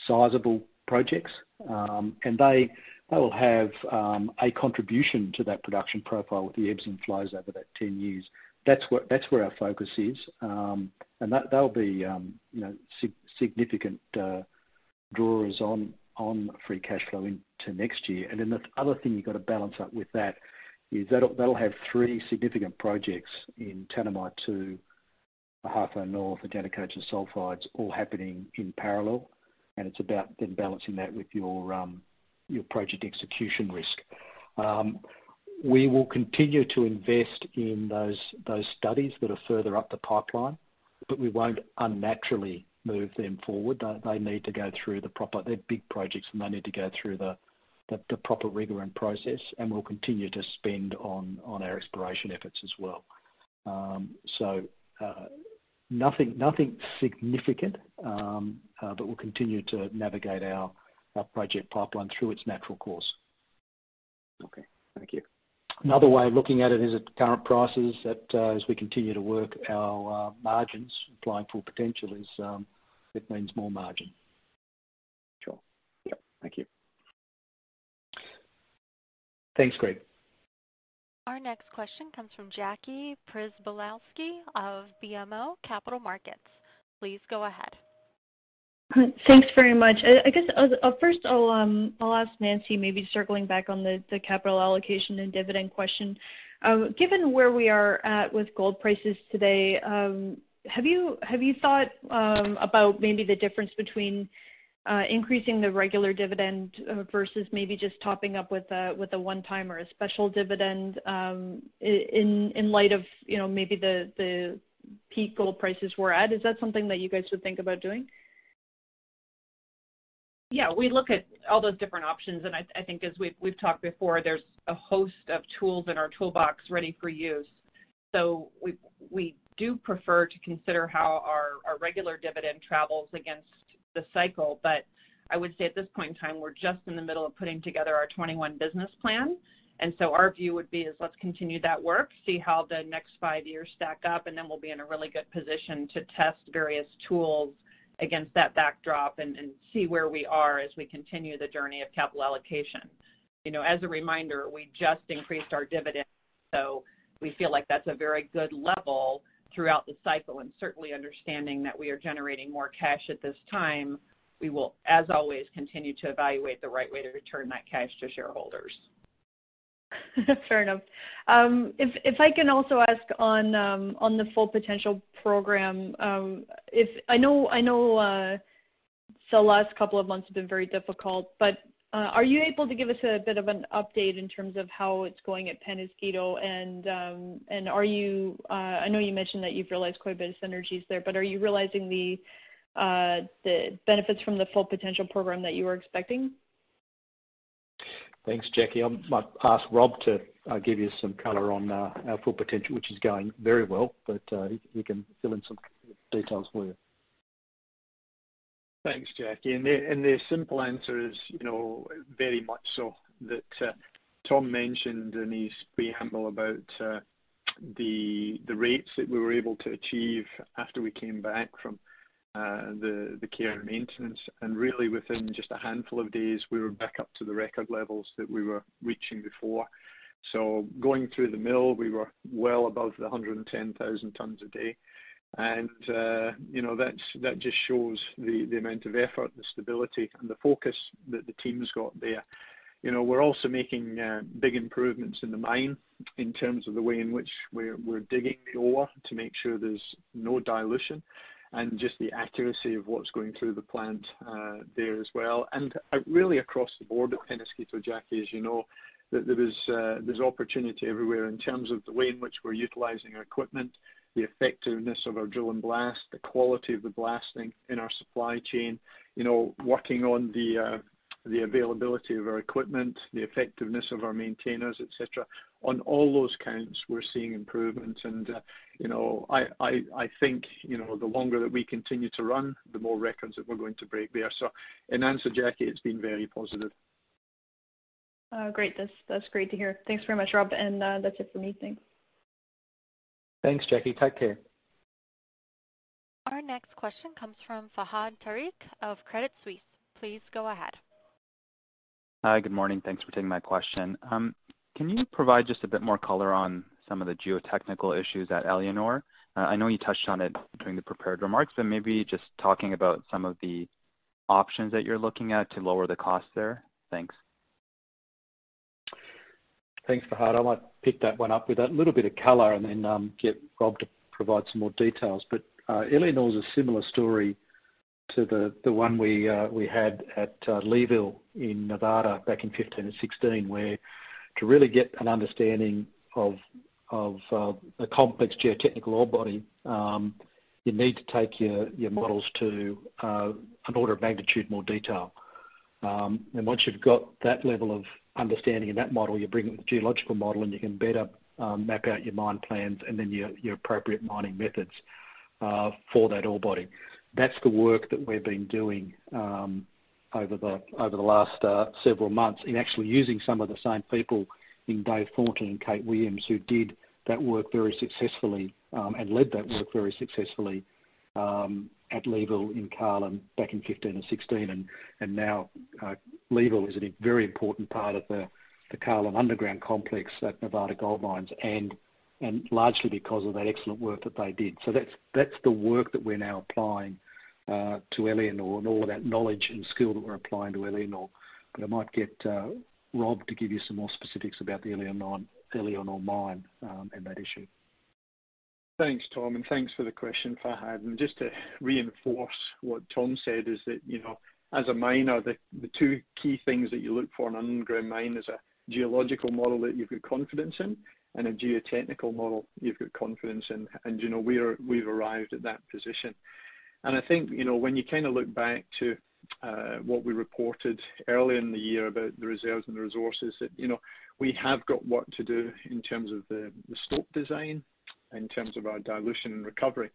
sizable projects. And they will have a contribution to that production profile with the ebbs and flows over that 10 years. That's where our focus is. Um, and they'll be um, significant uh, drawers on on free cash flow into next year. And then the other thing you've got to balance up with that is that'll have three significant projects in Tanami 2, Ahafo North, and Yanacocha Sulfides all happening in parallel. And it's about then balancing that with your um, project execution risk. We will continue to invest in those studies that are further up the pipeline, but we won't unnaturally move them forward. They need to go through the proper. They're big projects, and they need to go through the proper rigor and process, and we'll continue to spend on our exploration efforts as well. Um, so, uh, nothing significant, um, uh, but we'll continue to navigate our project pipeline through its natural course. Okay. Thank you. Another way of looking at it is at current prices, that uh, as we continue to work our uh, margins, applying Full Potential, is, um, it means more margin. Sure. Yep. Thank you. Thanks, Greg. Our next question comes from Jackie Przybylowski of BMO Capital Markets. Please go ahead. Thanks very much. I guess first I'll ask Nancy, maybe circling back on the capital allocation and dividend question. Given where we are at with gold prices today, have you thought about maybe the difference between uh, increasing the regular dividend uh, versus maybe just topping up with a with a one time or a special dividend um, in in light of you know maybe the the peak gold prices we're at. Is that something that you guys would think about doing? We look at all those different options, and I, I think as we've, we've talked before, there's a host of tools in our toolbox ready for use. So we, we do prefer to consider how our, our regular dividend travels against the cycle, but I would say at this point in time, we're just in the middle of putting together our 21 business plan. And so our view would be is let's continue that work, see how the next five years stack up, and then we'll be in a really good position to test various tools against that backdrop and, see where we are as we continue the journey of capital allocation. You know, as a reminder, we just increased our dividend, so we feel like that's a very good level throughout the cycle and certainly understanding that we are generating more cash at this time, we will, as always, continue to evaluate the right way to return that cash to shareholders. Fair enough. Um, if I can also ask on um, on the Full Potential program, um, if I know I know uh, the last couple of months have been very difficult, but uh, are you able to give us a bit of an update in terms of how it's going at Peñasquito? And um, and are you? Uh, I know you mentioned that you've realized quite a bit of synergies there, but are you realizing the the benefits from the Full Potential program that you were expecting? Thanks, Jackie. I might ask Rob to uh, give you some color on uh, our Full Potential, which is going very well, but uh, he, he can fill in some details for you. Thanks, Jackie. And the, and the simple answer is, you know, very much so. That uh, Tom mentioned in his preamble about uh, the the rates that we were able to achieve after we came back from the the care and maintenance, and really within just a handful of days, we were back up to the record levels that we were reaching before. So going through the mill, we were well above the 110,000 tons a day. And uh, you know that just shows the amount of effort, the stability, and the focus that the team's got there. You know, we're also making uh, big improvements in the mine in terms of the way in which we're digging the ore to make sure there's no dilution, and just the accuracy of what's going through the plant uh, there as well. And uh, really across the board at Peñasquito, Jackie, as you know, that there is uh, there's opportunity everywhere in terms of the way in which we're utilizing our equipment, the effectiveness of our drill and blast, the quality of the blasting in our supply chain, you know, working on the uh, the availability of our equipment, the effectiveness of our maintainers, etc. On all those counts, we're seeing improvements, and uh, you know, I, I I think you know the longer that we continue to run, the more records that we're going to break there. So, in answer, Jackie, it's been very positive. Uh, great, that's that's great to hear. Thanks very much, Rob, and uh, that's it for me. Thanks. Thanks, Jackie. Take care. Our next question comes from Fahad Tariq of Credit Suisse. Please go ahead. Hi, good morning. Thanks for taking my question. Um, can you provide just a bit more color on some of the geotechnical issues at Éléonore? Uh, I know you touched on it during the prepared remarks, but maybe just talking about some of the options that you're looking at to lower the cost there. Thanks. Thanks, Fahad. I might pick that one up with a little bit of color and then um, get Rob to provide some more details. But uh, Éléonore is a similar story to the, the one we uh, we had at uh, Leeville in Nevada back in 15 and 16, where to really get an understanding of of uh, a complex geotechnical ore body, um, you need to take your, your models to uh, an order of magnitude more detail. Um, and once you've got that level of understanding in that model, you bring it with the geological model and you can better um, map out your mine plans and then your, your appropriate mining methods uh, for that ore body. That's the work that we've been doing um, over the over the last uh, several months in actually using some of the same people in Dave Thornton and Kate Williams who did that work very successfully um, and led that work very successfully um, at Leeville in Carlin back in 15 and 16, and now uh, Leeville is a very important part of the the Carlin underground complex at Nevada Gold Mines, and and largely because of that excellent work that they did. So that's that's the work that we're now applying uh, to Éléonore, and all of that knowledge and skill that we're applying to Éléonore. But I might get uh, Rob to give you some more specifics about the Éléonore, Éléonore mine um, and that issue. Thanks, Tom, and thanks for the question, Fahad. And just to reinforce what Tom said is that, you know, as a miner, the, the two key things that you look for in an underground mine is a geological model that you've got confidence in and a geotechnical model you've got confidence in. And, you know, we're, we've arrived at that position. And I think, you know, when you kind of look back to uh, what we reported early in the year about the reserves and the resources, that, you know, we have got work to do in terms of the, the stope design, in terms of our dilution and recovery.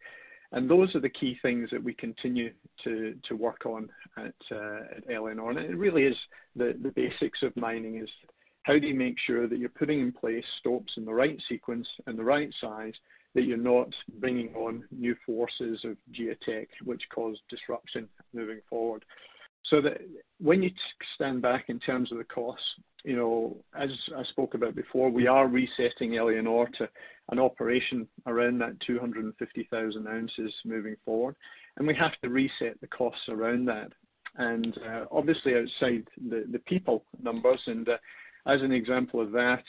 And those are the key things that we continue to, to work on at, uh, at Éléonore. And it really is the, the basics of mining is how do you make sure that you're putting in place stopes in the right sequence and the right size, that you're not bringing on new forces of geotech which cause disruption moving forward. So that when you stand back in terms of the costs, you know, as I spoke about before, we are resetting Éléonore to an operation around that 250,000 ounces moving forward, and we have to reset the costs around that. And uh, obviously outside the, the people numbers, and uh, as an example of that,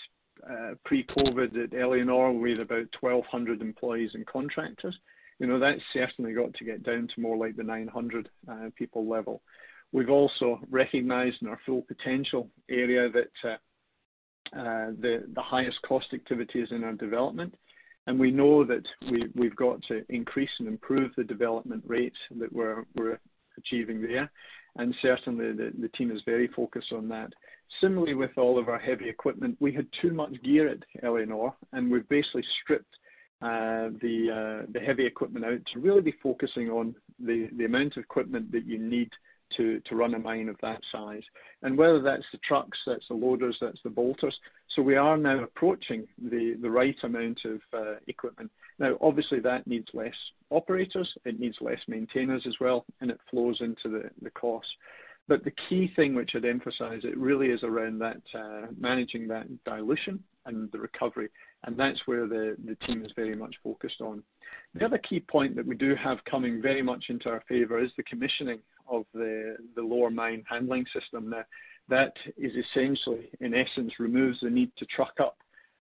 uh, pre-COVID at Éléonore, we had about 1,200 employees and contractors. You know, that's certainly got to get down to more like the 900 uh, people level. We've also recognized in our full potential area that uh, uh, the, the highest cost activity is in our development. And we know that we, we've got to increase and improve the development rates that we're, we're achieving there. And certainly the, the team is very focused on that. Similarly, with all of our heavy equipment, we had too much gear at Éléonore, and we've basically stripped uh, the uh, the heavy equipment out to really be focusing on the the amount of equipment that you need to to run a mine of that size, and whether that's the trucks, that's the loaders, that's the bolters. So we are now approaching the the right amount of uh, equipment. Now, obviously, that needs less operators, it needs less maintainers as well, and it flows into the the cost. But the key thing which I'd emphasize, it really is around that uh, managing that dilution and the recovery. And that's where the, the team is very much focused on. The other key point that we do have coming very much into our favor is the commissioning of the, the lower mine handling system. Now, that is essentially, in essence, removes the need to truck up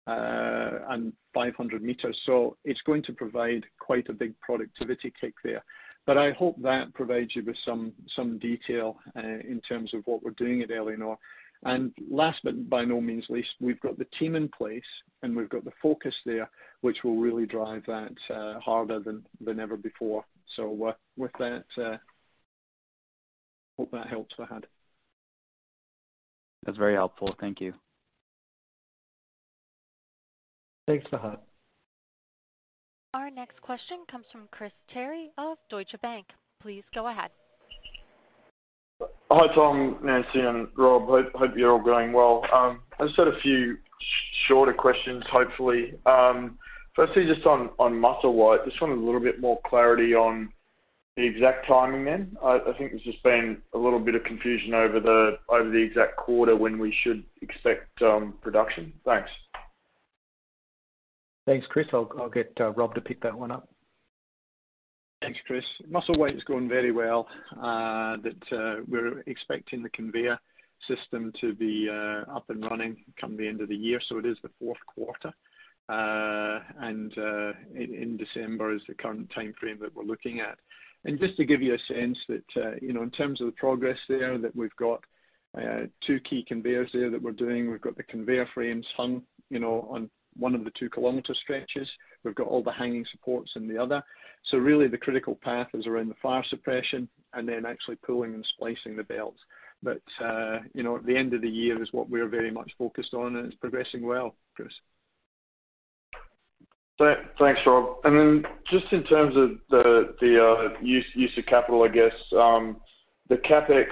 uh, and 500 meters. So it's going to provide quite a big productivity kick there. But I hope that provides you with some some detail uh, in terms of what we're doing at Éléonore. And last but by no means least, we've got the team in place and we've got the focus there, which will really drive that uh, harder than, than ever before. So uh, with that, uh, hope that helps, Fahad. That's very helpful. Thank you. Thanks, Fahad. Our next question comes from Chris Terry of Deutsche Bank. Please go ahead. Hi, Tom, Nancy, and Rob. Hope, hope you're all going well. Um, I just had a few shorter questions, hopefully. Um, firstly, just on, on Musselwhite, just wanted a little bit more clarity on the exact timing then. I, I think there's just been a little bit of confusion over the over the exact quarter when we should expect um, production. Thanks. Thanks, Chris. I'll, I'll get uh, Rob to pick that one up. Thanks, Chris. Muscle Musselwhite is going very well. Uh, that uh, we're expecting the conveyor system to be uh, up and running come the end of the year, so it is the fourth quarter. Uh, and uh, in, in, December is the current time frame that we're looking at. And just to give you a sense that, uh, you know, in terms of the progress there, that we've got two key conveyors there that we're doing. We've got the conveyor frames hung, you know, on one of the two kilometre stretches. We've got all the hanging supports in the other. So really the critical path is around the fire suppression and then actually pulling and splicing the belts. But, uh, you know, at the end of the year is what we're very much focused on and it's progressing well, Chris. Thanks, Rob. And then just in terms of the the uh, use of capital, I guess, um, the CapEx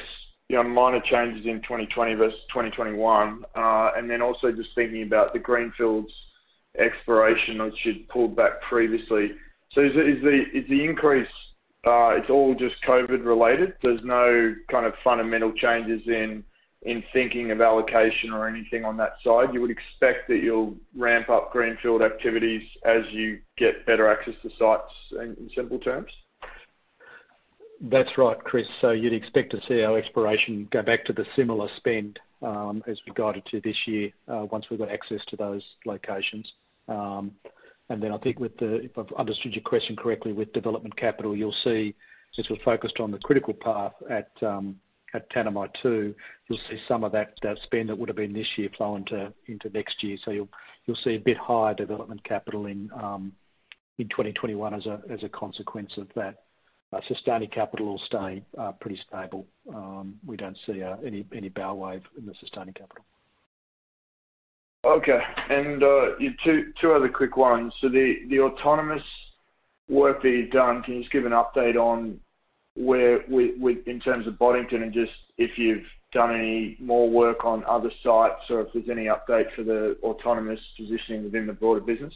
you know, minor changes in 2020 versus 2021, uh, and then also just thinking about the greenfields exploration, which you'd pulled back previously. So is the is the increase, uh, it's all just COVID related? There's no kind of fundamental changes in in thinking of allocation or anything on that side? You would expect that you'll ramp up greenfield activities as you get better access to sites in simple terms? That's right, Chris. So you'd expect to see our exploration go back to the similar spend um, as we guided to this year uh, once we've got access to those locations. Um, and then I think with the, if I've understood your question correctly, with development capital, you'll see as we're focused on the critical path at um, at Tanami 2, you'll see some of that spend that would have been this year flow into into next year. So you'll you'll see a bit higher development capital in um, 2021 as a as a consequence of that. Uh, sustaining capital will stay uh, pretty stable. Um, we don't see uh, any any bow wave in the sustaining capital. Okay. And Two other quick ones. So the autonomous work that you've done, can you just give an update on where in terms of Boddington and just if you've done any more work on other sites or if there's any update for the autonomous positioning within the broader business?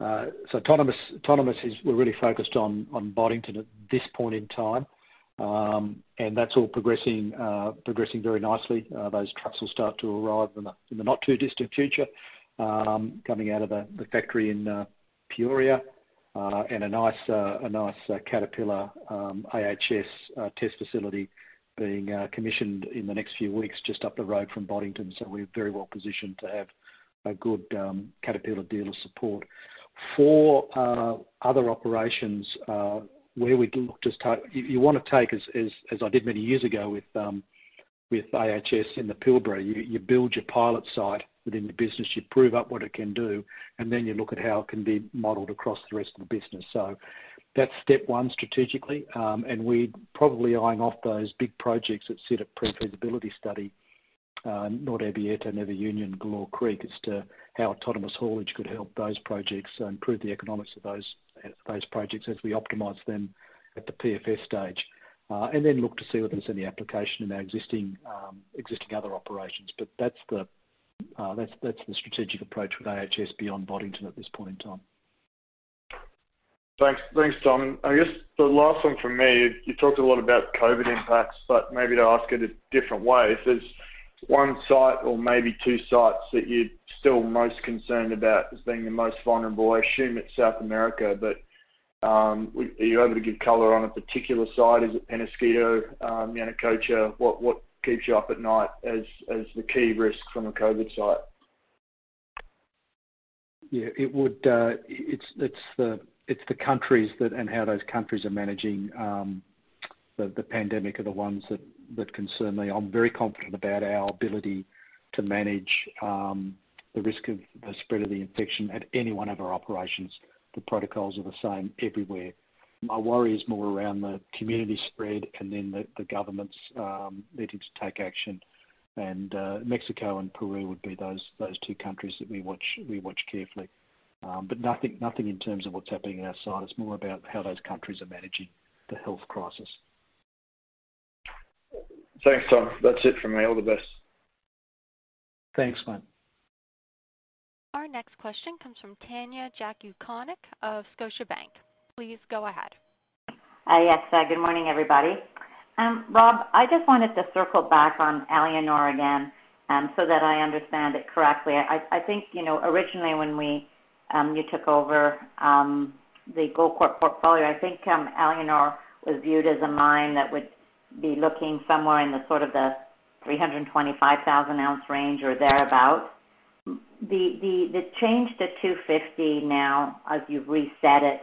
Uh, so autonomous, autonomous is we're really focused on on Boddington at this point in time. Um, and that's all progressing uh progressing very nicely. Uh, those trucks will start to arrive in the not too distant future, um, coming out of the factory in uh, Peoria. Uh, and a nice uh, a nice uh, Caterpillar um, AHS test facility being commissioned in the next few weeks just up the road from Boddington. So we're very well positioned to have a good um, Caterpillar dealer support. For other operations, where we'd look to start, you want to take, as as I did many years ago with um with AHS in the Pilbara, you build your pilot site within the business, you prove up what it can do, and then you look at how it can be modeled across the rest of the business. So that's step one strategically. Um, and we're probably eyeing off those big projects that sit at pre-feasibility study, um, Norte Nueva Unión, Galore Creek, as to how autonomous haulage could help those projects improve the economics of those those projects as we optimize them at the PFS stage. Uh, and then look to see whether there's any application in our existing um, existing other operations. But that's the Uh, strategic approach with AHS beyond Boddington at this point in time. Thanks. Thanks, Tom. I guess the last one from me, you talked a lot about COVID impacts, but maybe to ask it a different way. If there's one site or maybe two sites that you're still most concerned about as being the most vulnerable, I assume it's South America, but um, are you able to give color on a particular site? Is it Peñasquito, um, Yanacocha? What what keeps you up at night as as the key risk from a COVID site? Yeah. It would. Uh, it's it's the it's the countries that and how those countries are managing um, the the pandemic are the ones that that concern me. I'm very confident about our ability to manage um, the risk of the spread of the infection at any one of our operations. The protocols are the same everywhere. My worry is more around the community spread and then the governments needing to take action. And uh, Mexico and Peru would be those those two countries that we watch we watch carefully. Um, but nothing nothing in terms of what's happening in our site. It's more about how those countries are managing the health crisis. Thanks, Tom. That's it from me. All the best. Thanks, mate. Our next question comes from Tanya Jakusconek of Scotiabank. Please go ahead. Uh, yes. Uh, good morning, everybody. Um, Rob, I just wanted to circle back on Éléonore again um, so that I understand it correctly. I think you know, originally when we um you took over um, the Goldcorp portfolio, I think Éléonore was viewed as a mine that would be looking somewhere in the sort of the 325,000 ounce range or thereabout. The the the change to 250 now, as you've reset it,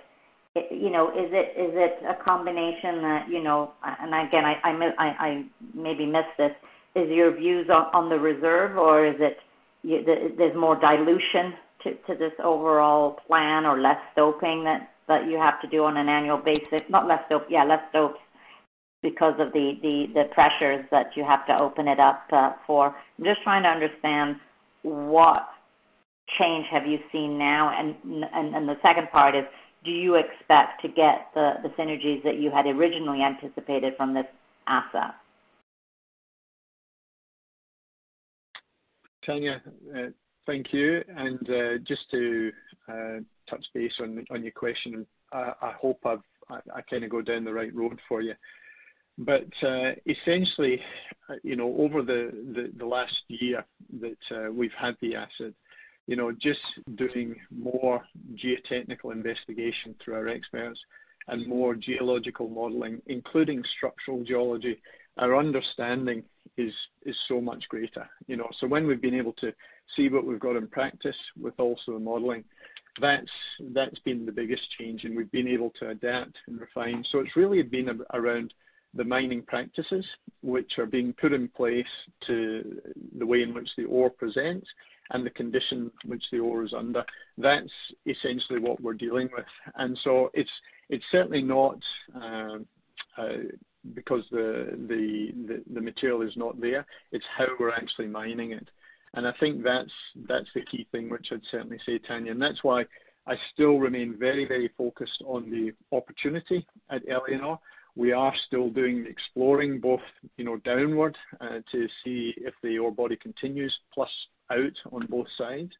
is it is it a combination that, you know? and again, I I maybe missed this, is your views on the reserve or is it there's more dilution to to this overall plan or less stoping that that you have to do on an annual basis? Not less stope, yeah, less stopes because of the pressures that you have to open it up uh, for. I'm just trying to understand what change have you seen now? And and, and the second part is, do you expect to get the synergies that you had originally anticipated from this asset? Tanya, thank you. And uh just to touch base on your question, I hope I kind of go down the right road for you. But uh essentially, you know, over the last year that we've had the asset, just doing more geotechnical investigation through our experts and more geological modeling, including structural geology, our understanding is is so much greater. You know, So, when we've been able to see what we've got in practice with also the modeling, that's been the biggest change, and we've been able to adapt and refine. So it's really been around the mining practices which are being put in place to the way in which the ore presents and the condition which the ore is under. That's essentially what we're dealing with. And so it's it's certainly not uh, uh, because the, the, the the material is not there. It's how we're actually mining it. And I think that's that's the key thing, which I'd certainly say, Tanya. And that's why I still remain very, very focused on the opportunity at Éléonore. We are still doing the exploring, both you know downward uh, to see if the ore body continues, plus out on both sides,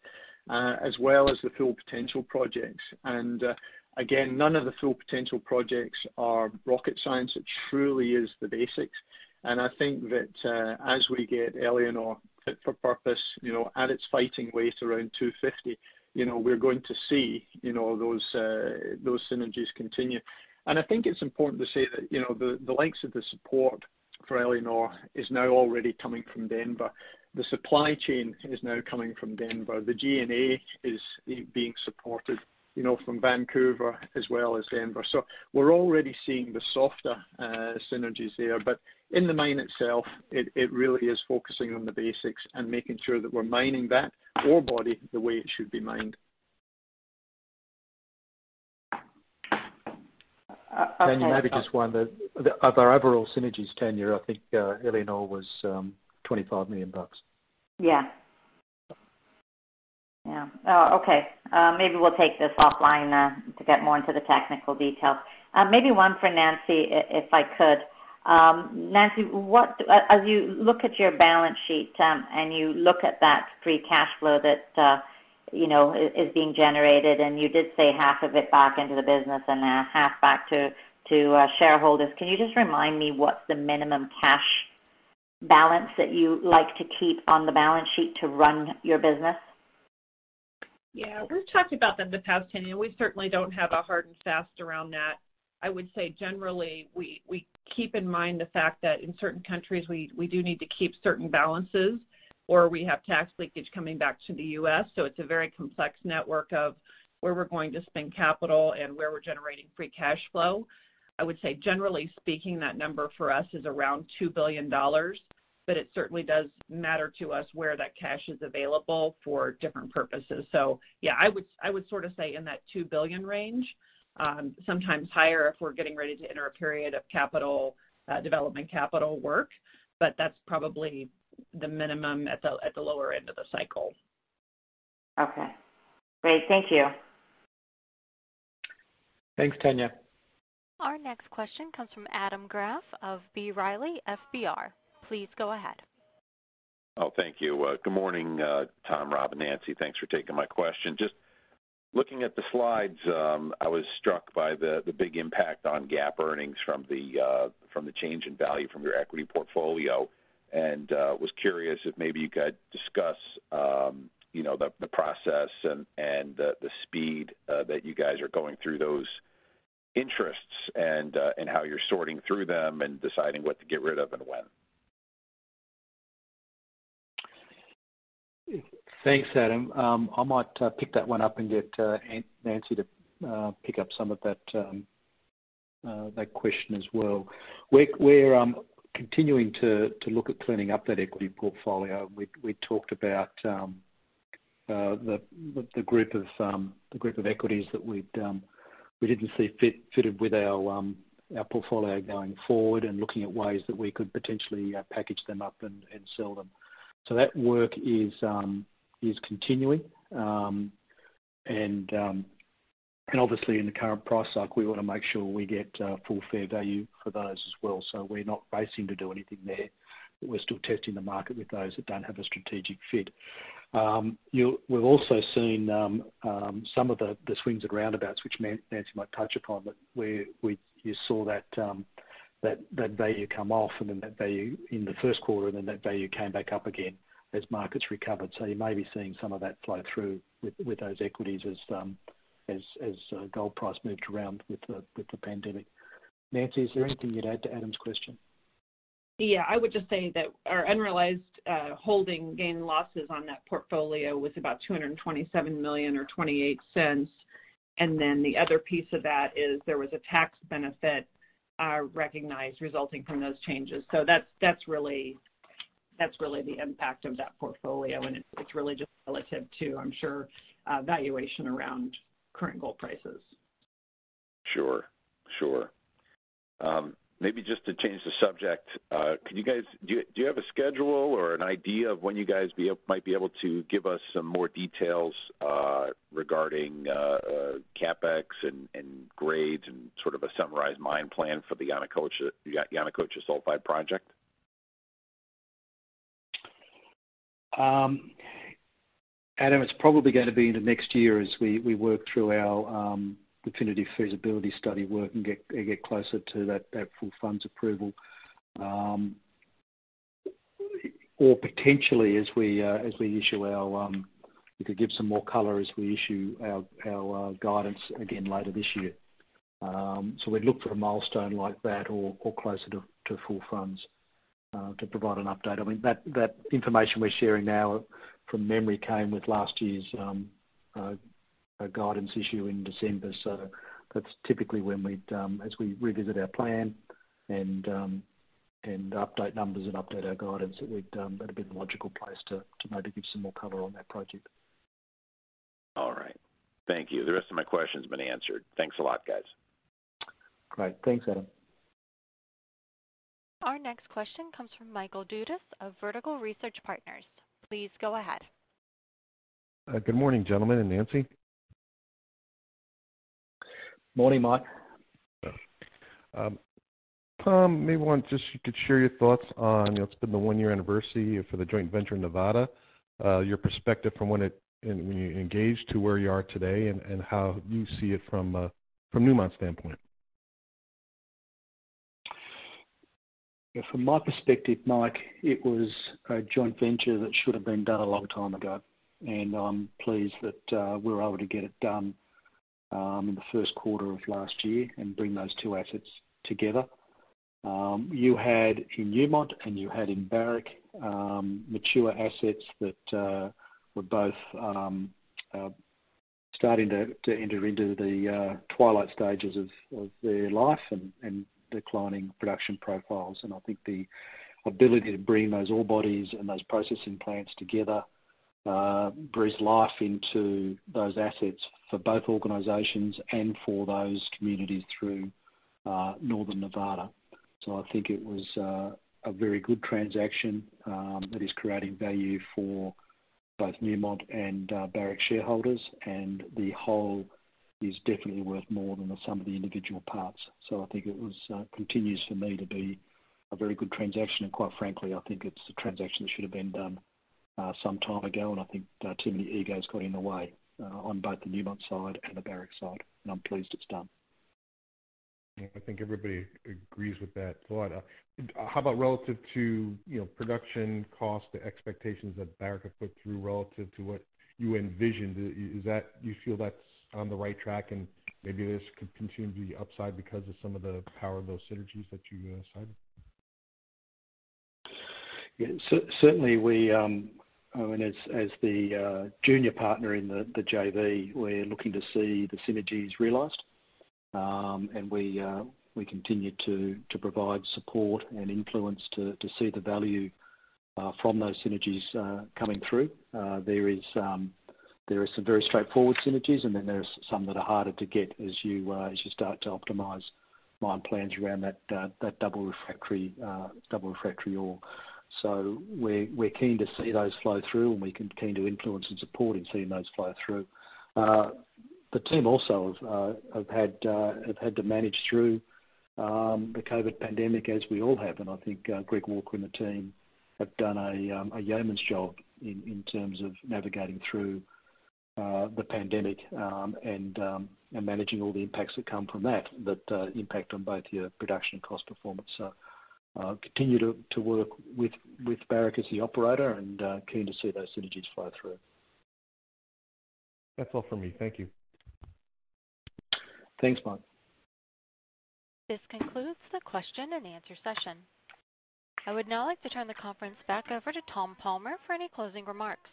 uh, as well as the full potential projects. And uh, again, none of the full potential projects are rocket science. It truly is the basics. And I think that as we get Éléonore fit for purpose, you know, at its fighting weight around 250, you know, we're going to see, you know, those those synergies continue. And I think it's important to say that, you know, the, the likes of the support for Éléonore is now already coming from Denver. The supply chain is now coming from Denver. The G&A is being supported, you know, from Vancouver as well as Denver. So we're already seeing the softer uh, synergies there. But in the mine itself, it, it really is focusing on the basics and making sure that we're mining that ore body the way it should be mined. Uh, Tanya, maybe just one. The, the, our overall synergies tenure, I think uh, Éléonore was um, 25 million bucks. Yeah. Yeah. Oh, okay. Uh, maybe we'll take this offline uh, to get more into the technical details. Uh, maybe one for Nancy, if I could. Um, Nancy, what uh, as you look at your balance sheet um, and you look at that free cash flow that uh, you know is, being generated, and you did say half of it back into the business and uh, half back to to uh, shareholders. Can you just remind me what's the minimum cash balance that you like to keep on the balance sheet to run your business? Yeah, we've talked about that in the past, Tanya. We certainly don't have a hard and fast around that. I would say generally we, we keep in mind the fact that in certain countries we, we do need to keep certain balances or we have tax leakage coming back to the U.S. So it's a very complex network of where we're going to spend capital and where we're generating free cash flow. I would say generally speaking, that number for us is around $2 billion, but it certainly does matter to us where that cash is available for different purposes. So yeah, I would, I would sort of say in that 2 billion range um, sometimes higher if we're getting ready to enter a period of capital uh, development capital work, but that's probably the minimum at the at the lower end of the cycle. Okay, great. Thank you. Thanks, Tanya. Our next question comes from Adam Graf of B. Riley FBR. Please go ahead. Oh, thank you. Uh, good morning, uh, Tom, Rob, and Nancy. Thanks for taking my question. Just Looking at the slides, um, I was struck by the the big impact on GAAP earnings from the uh, change in value from your equity portfolio, and uh, was curious if maybe you could discuss um, you know, the the process and and the speed uh, that you guys are going through those interests and uh, and how you're sorting through them and deciding what to get rid of and when. Thanks, Adam. Um, I might uh, pick that one up and get uh, Nancy to uh, pick up some of that um, that question as well. We're um, continuing to look at cleaning up that equity portfolio. We talked about um, uh, um, the group of equities that um, we didn't see fitted with our portfolio going forward and looking at ways that we could potentially uh, package them up and sell them. So That work is is continuing. Um, um, and obviously, in the current price cycle, we want to make sure we get uh, full fair value for those as well. So we're not racing to do anything there, but we're still testing the market with those that don't have a strategic fit. Um, we've also seen some of the swings and roundabouts, which Nancy might touch upon, that where you saw that value come off and then that value in the first quarter, and then that value came back up again as markets recovered. So you may be seeing some of that flow through with those equities as um, uh, gold price moved around with the pandemic. Nancy, is there anything you'd add to Adam's question? Yeah, I would just say that our unrealized uh, holding gain losses on that portfolio was about 227 million or 28 cents. And then the other piece of that is there was a tax benefit recognized resulting from those changes. So that's really the impact of that portfolio, and it's really just relative to, I'm sure, valuation around current gold prices. Sure. Sure. Um, maybe just to change the subject, uh, can you guys do you do you have a schedule or an idea of when you guys be, might be able to give us some more details uh, regarding uh, uh, CapEx and grades and sort of a summarized mine plan for the Yanacocha Sulphide Project? Um, Adam, it's probably going to be into next year as we work through our um, definitive feasibility study work and get get closer to that full funds approval. Um, or potentially, as we uh as we issue our, um, we could give some more color as we issue our our uh, guidance again later this year. So we'd look for a milestone like that or or closer to full funds uh, to provide an update. I mean, that that information we're sharing now from memory came with last year's um, uh, uh, guidance issue in December. So that's typically when we'd, um, as we revisit our plan um, and update numbers and update our guidance, that'd be the logical place to maybe give some more color on that project. All right. Thank you. The rest of my questions have been answered. Thanks a lot, guys. Great. Thanks, Adam. Our next question comes from Michael Dudas of Vertical Research Partners. Please go ahead. Uh, good morning, gentlemen and Nancy. Morning, Mike. Uh, um, Tom, maybe want just you could share your thoughts on, you know, it's been the one-year anniversary for the joint venture in Nevada, uh, your perspective from when you engaged to where you are today and how you see it from Newmont's standpoint. From my perspective, Mike, it was a joint venture that should have been done a long time ago. And I'm pleased that uh, we were able to get it done um, in the first quarter of last year and bring those two assets together. Um, you had in Newmont and you had in Barrick um, mature assets that uh, were both uh, starting to enter into the twilight stages of their life and declining production profiles. And I think the ability to bring those ore bodies and those processing plants together uh, breathes life into those assets for both organizations and for those communities through uh, northern Nevada. So I think it was uh, a very good transaction um, that is creating value for both Newmont and Barrick shareholders. And the whole is definitely worth more than the sum of the individual parts. So I think it was uh, continues for me to be a very good transaction. And quite frankly, I think it's a transaction that should have been done uh, some time ago. And I think uh, too many egos got in the way on both the Newmont side and the Barrick side. And I'm pleased it's done. I think everybody agrees with that thought. How about relative to you know, production cost, the expectations that Barrick have put through relative to what you envisioned? Is that, do you feel that's on the right track and maybe this could continue to be upside because of some of the power of those synergies that you uh, cited? Certainly, we, um, I mean, as the uh, junior partner in the JV, we're looking to see the synergies realized. Um, and we uh, continue to provide support and influence to see the value from those synergies coming through. There um, are some very straightforward synergies, and then there are some that are harder to get as you uh, start to optimize mine plans around that uh, uh, double refractory ore. So we're keen to see those flow through, and we're keen to influence and support in seeing those flow through. The team also have had to manage through um, the COVID pandemic as we all have. And I think Greg Walker and the team have done a um, yeoman's job in terms of navigating through Uh, the pandemic um, um, and managing all the impacts that come from that, that uh, impact on both your production and cost performance. So uh, continue to work with Barrick as the operator and keen to see those synergies flow through. That's all for me. Thank you. Thanks, Mike. This concludes the question and answer session. I would now like to turn the conference back over to Tom Palmer for any closing remarks.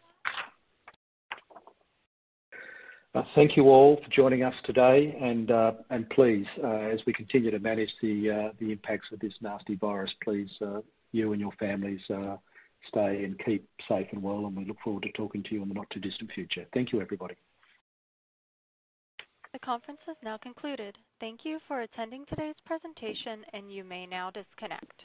Uh, thank you all for joining us today, and uh, please, uh, as we continue to manage the uh, impacts of this nasty virus, please, uh, you and your families uh, stay and keep safe and well, and we look forward to talking to you in the not too distant future. Thank you, everybody. The conference has now concluded. Thank you for attending today's presentation, and you may now disconnect.